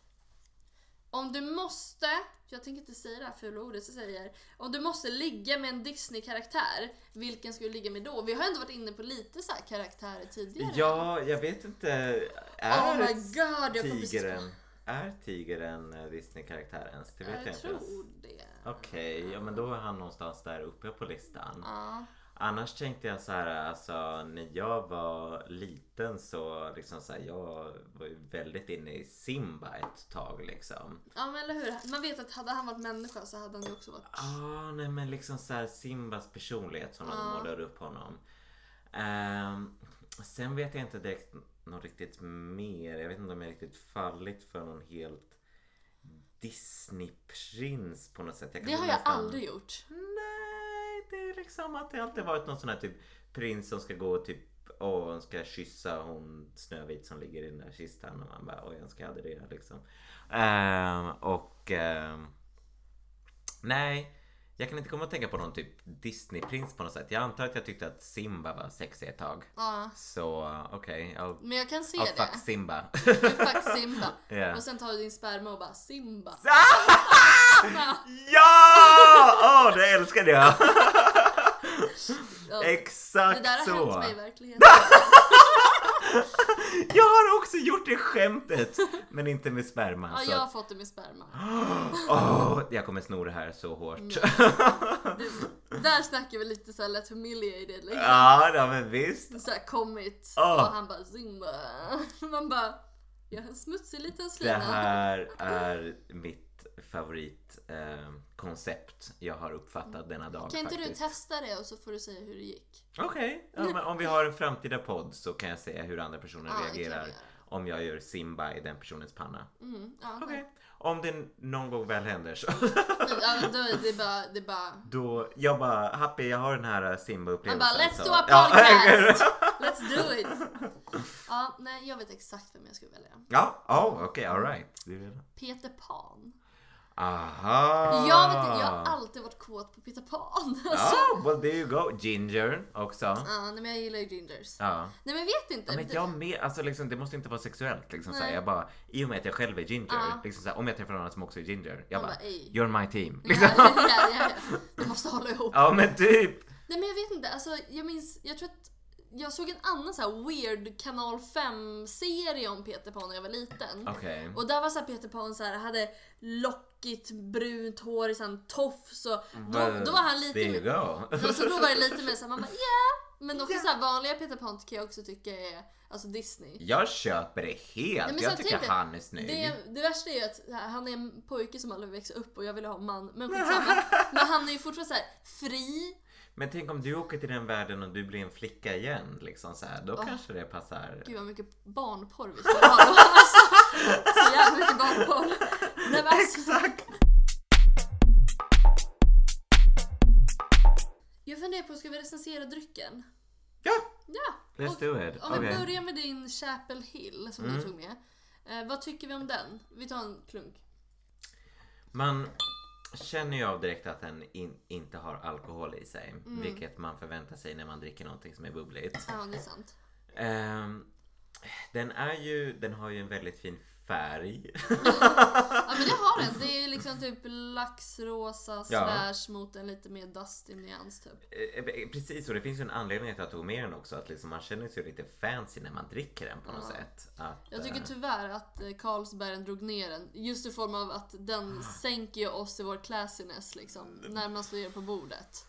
Om du måste, jag tänker inte säga det här fula ordet, så säger Om du måste ligga med en Disney-karaktär, vilken ska du ligga med då? Vi har ändå varit inne på lite så här karaktärer tidigare. Ja, jag vet inte. Oh Är my god, jag kom precis på- tigern, är tigern eh, Disney-karaktär ens? Det vet jag, jag inte ens. tror det. Okej, ja men då är han någonstans där uppe på listan. Ja. Annars tänkte jag så här, alltså när jag var liten så liksom så här, jag var ju väldigt inne i Simba ett tag liksom. Ja men eller hur. Man vet att hade han varit människa så hade han ju också varit... Ah, nej men liksom så här Simbas personlighet som de Ja. målar upp honom. Ehm, sen vet jag inte direkt något riktigt mer. Jag vet inte om jag riktigt fallit för någon helt Disney-prins på något sätt. Det har jag nästan- aldrig gjort. Nej, det är liksom att det alltid varit någon sån här typ prins som ska gå och typ Åh, hon ska kyssa hon Snövit som ligger i den där kistan och man bara oj, jag önskar jag hade det liksom. Ehm, och ehm, nej, jag kan inte komma att tänka på någon typ Disney-prins på något sätt. Jag antar att jag tyckte att Simba var sexig ett tag. Ja. Så okej, I'll, Men jag kan se I'll fuck det. Simba. Fuck Simba. Ja. <laughs> Och sen tar du din sperma och bara Simba. <laughs> ja! Åh, det älskade jag! Ja. <laughs> Exakt Det där har så. hänt mig i verkligheten. <laughs> Jag har också gjort det skämtet, men inte med sperma. Ja, så jag har att, fått det med sperma. <gasps> åh, jag kommer sno det här så hårt. Du, där snackar vi lite såhär lätt humiliated liksom. Ja, ja men visst. Såhär kommit Ah. och han bara Simba. <laughs> Man bara, jag är en smutsig liten Det slina. här är mitt favoritkoncept eh, koncept jag har uppfattat denna dag Kan inte du faktiskt. testa det och så får du säga hur det gick? Okej, ja, men om vi har en framtida podd så kan jag säga hur andra personer Ja, vi reagerar om jag gör Simba i den personens panna. Mm, ja, Okej, om det någon gång väl händer så. ja, då är det bara, det är bara Då, jag bara, Happy jag har den här Man Simba-upplevelsen. bara let's så- do a Ja, <laughs> podcast! Let's do it! Ja, nej jag vet exakt vem jag skulle välja. Ja, oh, okej, alright. Peter Pan. Aha! Jag, vet, inte, jag har alltid varit kåt på Peter Pan. <laughs> Alltså. Ja, well there you go. Ginger också. Ja, nej, men jag gillar ju gingers. Ja. Nej men vet inte. Ja, men jag med, alltså liksom, det måste inte vara sexuellt. Liksom, så här, Nej. jag bara, I och med att jag själv är ginger, Ja. liksom, så här, om jag träffar någon som också är ginger, jag Man bara, "Ey." you're my team. Ja, Liksom. ja, ja, ja. Du måste hålla ihop. Ja men typ. Nej men jag vet inte, alltså jag minns, jag tror att jag såg en annan så här weird kanal 5 serie om Peter Pan när jag var liten. Okej. Och där var så Peter Pan så här, hade lockigt brunt hår i sån tofs och då, Well, då var han lite There you go. då, så då var det lite mer såhär, man bara ja. Men också så här, vanliga Peter Pan kan jag också tycka är alltså Disney. Jag köper det helt. men jag så tycker dig, han är snygg. Det, det värsta är ju att så han är en pojke som aldrig växer upp och jag vill ha en man. Men <laughs> skitsamma. Men han är ju fortfarande så här fri. Men tänk om du åker till den världen och du blir en flicka igen. Liksom så här, då Åh. kanske det passar. Gud vad mycket barnporr vi skulle ha då. <laughs> Alltså, så jävla mycket barnporr. Nej, men alltså, Exakt! jag funderar på, ska vi recensera drycken? Ja, Ja! let's Och do it. Om vi. Mm. börjar med din Chapel Hill som du tog med. Eh, vad tycker vi om den? Vi tar en klunk. Man känner ju av direkt att den in, inte har alkohol i sig. Mm. Vilket man förväntar sig när man dricker någonting som är bubbligt. Ja, det är sant. Ehm, den är ju, den har ju en väldigt fin färg. <laughs> Ja men det har den. Det är liksom typ laxrosa slash mot en lite mer dusty nyans typ. Eh, Precis, och det finns ju en anledning till att jag tog med den också. Att liksom man känner sig lite fancy när man dricker den på något Ja. sätt. Att, Jag tycker eh, tyvärr att eh, Carlsbergen drog ner den. Just i form av att den sänker ju oss i vår classiness liksom. När man står på bordet.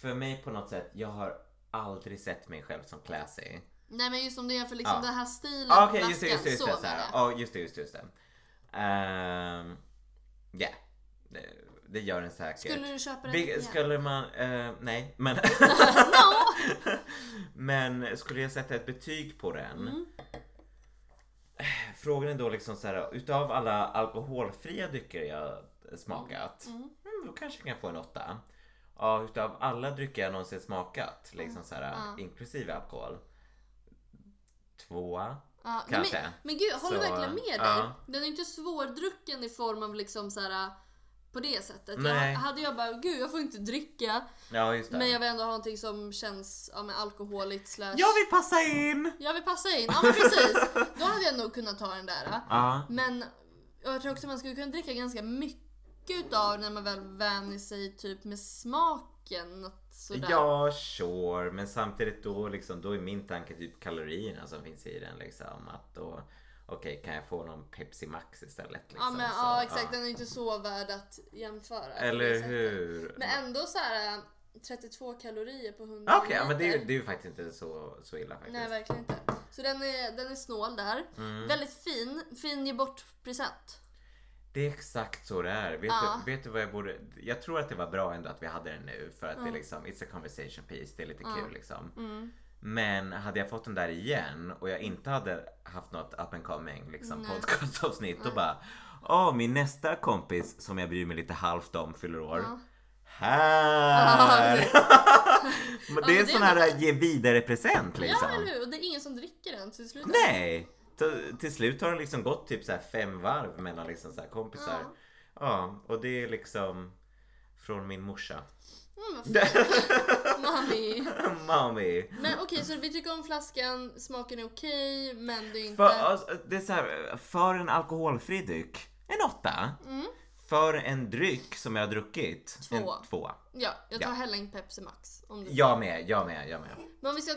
För mig på något sätt, jag har aldrig sett mig själv som classy. Nej men just om det är för liksom Ja. den här stilen Ah, på Okej, just det, just just det. så så här. menar jag. Ja, just det, just det. Just det. Ehm, Ja, det, det gör den säkert. Skulle du köpa den igen? Skulle man, eh, nej, men <laughs> no! <laughs> Men skulle jag sätta ett betyg på den? Mm. Frågan är då liksom så här, utav alla alkoholfria drycker jag smakat, Mm. mm, då kanske jag kan få en åtta. Ja, utav alla drycker jag någonsin smakat, liksom så här, inklusive alkohol, tvåa. Ja, Kanske. Men, men gud, jag håller Så, verkligen med dig. ja. Den är inte svårdrucken i form av liksom så här på det sättet. Nej. Jag, hade jag bara, gud jag får inte dricka. Ja. Men jag vill ändå ha någonting som känns ja, men alkoholigt slash... Jag vill passa in! Jag vill passa in. Ja men precis. Då hade jag nog kunnat ta den där. Ja, Men jag tror också man skulle kunna dricka ganska mycket utav när man väl vänjer sig typ med smaken. Sådär. ja, sure. Men samtidigt då, liksom, då är min tanke typ kalorierna som finns i den. Liksom, att då, okej, kan jag få någon Pepsi Max istället? Liksom, Ja men så, ja exakt, den är inte så värd att jämföra. Eller hur? Men ändå så här. 32 kalorier på 100 Okej, ja, men det, är det är ju faktiskt inte så, så illa faktiskt. Nej, verkligen inte. Så den är, den är snål där. Mm. Väldigt fin. Fin ge bort present. Det är exakt så det är. Vet, Ja. du, vet du vad jag borde... Jag tror att det var bra ändå att vi hade den nu för att det är liksom, it's a conversation piece, det är lite kul liksom. Mm. Men hade jag fått den där igen och jag inte hade haft något up and coming liksom, Nej. podcastavsnitt då bara Åh, min nästa kompis som jag bryr mig lite halvt om fyller år. Ja. Här! <laughs> Men det är en det sån är här ge vidare present liksom. Ja, eller hur? Och det är ingen som dricker den till slut. Nej! Till, till slut har det liksom gått typ så fem varv mellan liksom så här kompisar. Ja. Ja, och det är liksom från min morsa. Mm. Mami. <laughs> Mami! Men okej, så vi tycker om flaskan, smaken är okej, men det är inte... För, alltså, det är så här, för en alkoholfri dryck, en åtta. Mm. För en dryck som jag har druckit, Två. en tvåa. Ja, jag tar Ja. hellre en Pepsi Max. Om du... Jag med, jag med, jag med. Men om vi ska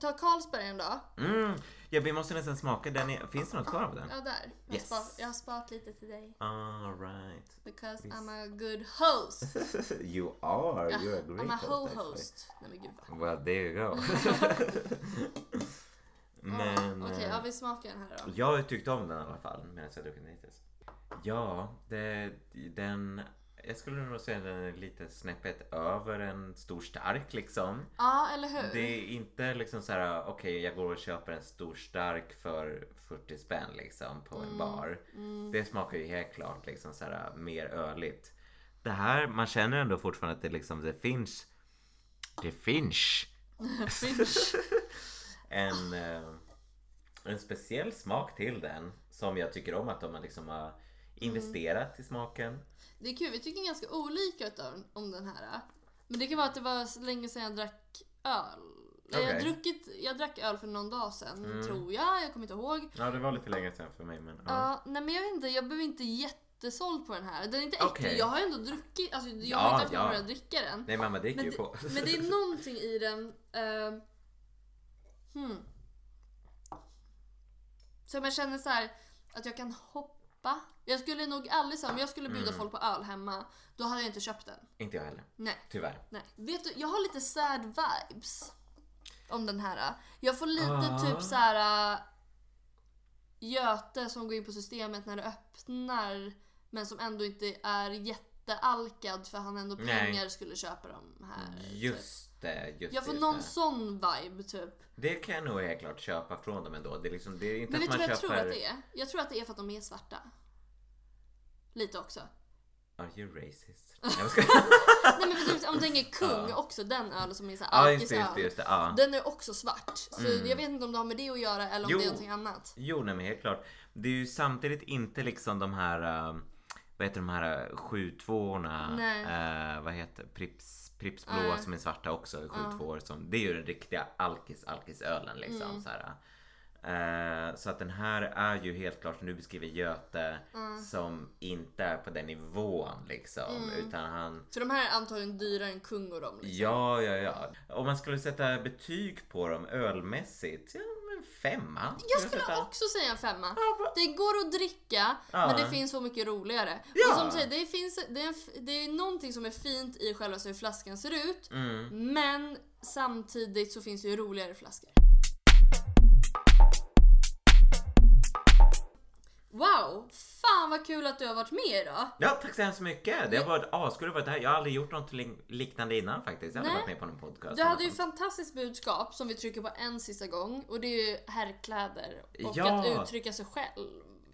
ta Carlsberg då? Mm. Ja, vi måste nästan smaka den. är- Finns det något kvar av den? Ja, där. Jag, har Yes. sparat, jag har sparat lite till dig. All right. Because Visst. I'm a good host. <laughs> you are, you're a great I'm a host, ho actually. host. Nej men gud vad. Well, there you go. <laughs> <laughs> Men... Okej, eh, ja, vi smakar den här då. Jag har tyckt om den i alla fall medan jag druckit den hittills. Ja, det, den... Jag skulle nog säga den är lite snäppet över en stor stark liksom. Ja, eller hur? Det är inte liksom så här, okej jag går och köper en stor stark för 40 spänn liksom på Mm. en bar. Det smakar ju helt klart liksom så här mer öligt. Det här, man känner ändå fortfarande att det liksom, det finns, det finns <laughs> Finch. <laughs> en, eh, en speciell smak till den som jag tycker om att de liksom har investerat i smaken. Det är kul, vi tycker ganska olika om den här. Men det kan vara att det var så länge sedan jag drack öl. Jag, har Okej. druckit, jag drack öl för någon dag sedan, Mm. tror jag. Jag kommer inte ihåg. Ja, det var lite längre sedan för mig men Ja, nej men jag vet inte, jag blev inte jättesåld på den här. Den är inte äcklig. Okej. Jag har ändå druckit, alltså jag Ja, har inte haft ja. att dricka den. Nej mamma dricker ju på. men det är <laughs> någonting i den. Uh, hmm. Som jag känner så här att jag kan hoppa. Jag skulle nog aldrig säga om jag skulle bjuda Mm. folk på öl hemma. Då hade jag inte köpt den. Inte jag heller, Nej, tyvärr. nej. Vet du, jag har lite sad vibes. Om den här. Jag får lite Ah. typ så här. äh, Göte som går in på systemet när det öppnar. Men som ändå inte är jättealkad för han ändå Nej. pengar skulle köpa dem här. typ. Just det, just Jag får det, någon just det. sån vibe typ. Det kan jag nog helt klart köpa från dem ändå. Det är, liksom, det är inte Men vet du vad jag köper... tror att det är? Jag tror att det är för att de är svarta. Lite också. Are you racist? <laughs> Nej, ska... Nej men för typ, om du tänker <laughs> kung också, den ölen som är så Ja här just just just. Ja. Den är också svart. Så Mm. jag vet inte om det har med det att göra eller om Jo. det är någonting annat. Jo, nej men helt klart. Det är ju samtidigt inte liksom de här, uh, vad heter de här 7-2orna? Nej. Uh, vad heter Prips, Prips blå Nej. som är svarta också, 7 Ja. 2 som, Det är ju den riktiga alkis, alkisölen liksom. Mm. Så. Eh, så att den här är ju helt klart, du beskriver Göte, Mm. som inte är på den nivån liksom. Mm. Utan han För de här är antagligen dyrare än kung och dem. Liksom. Ja, ja, ja. Om man skulle sätta betyg på dem ölmässigt, ja men femma. Jag skulle sätta. också säga en femma. Ja, Det går att dricka, Ja. men det finns så mycket roligare. Ja. Och som säger, det, finns, det, är en, det är någonting som är fint i själva hur flaskan ser ut. Mm. Men samtidigt så finns det ju roligare flaskor. Wow! Fan vad kul att du har varit med idag! Ja, tack så hemskt mycket. Det har varit askul att vara här. Jag har aldrig gjort något lik- liknande innan faktiskt. Jag har aldrig varit med på någon podcast. Du hade ju fantastiskt budskap som vi trycker på en sista gång och det är ju herrkläder och Ja. att uttrycka sig själv.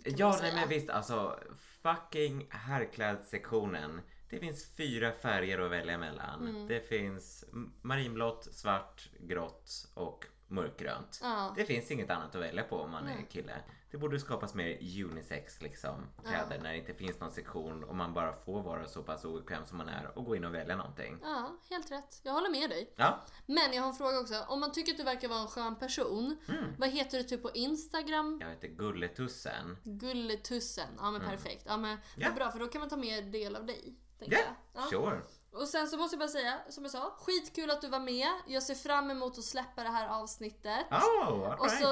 Ja, nej men visst alltså. Fucking herrklädsektionen. Det finns fyra färger att välja mellan. Mm. Det finns marinblått, svart, grått och mörkgrönt. Ja. Det finns inget annat att välja på om man är Nej. kille. Det borde skapas mer unisex liksom kläder när det inte finns någon sektion och man bara får vara så pass obekväm som man är och gå in och välja någonting. ja, helt rätt. Jag håller med dig. Ja, Men jag har en fråga också. Om man tycker att du verkar vara en skön person, Mm. vad heter du typ på Instagram? jag heter Gulletussen. Gulletussen. Ja men perfekt. Ja men Ja. bra för då kan man ta mer del av dig. Ja. Ja. sure. Och sen så måste jag bara säga, som jag sa, skitkul att du var med. Jag ser fram emot att släppa det här avsnittet. Oh, all Och right. så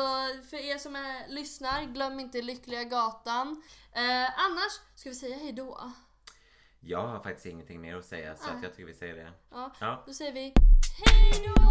för er som är, lyssnar, glöm inte Lyckliga Gatan. Eh, annars ska vi säga hejdå. Jag har faktiskt ingenting mer att säga så Nej. att jag tycker vi säger det. Ja, Ja. då säger vi hej då!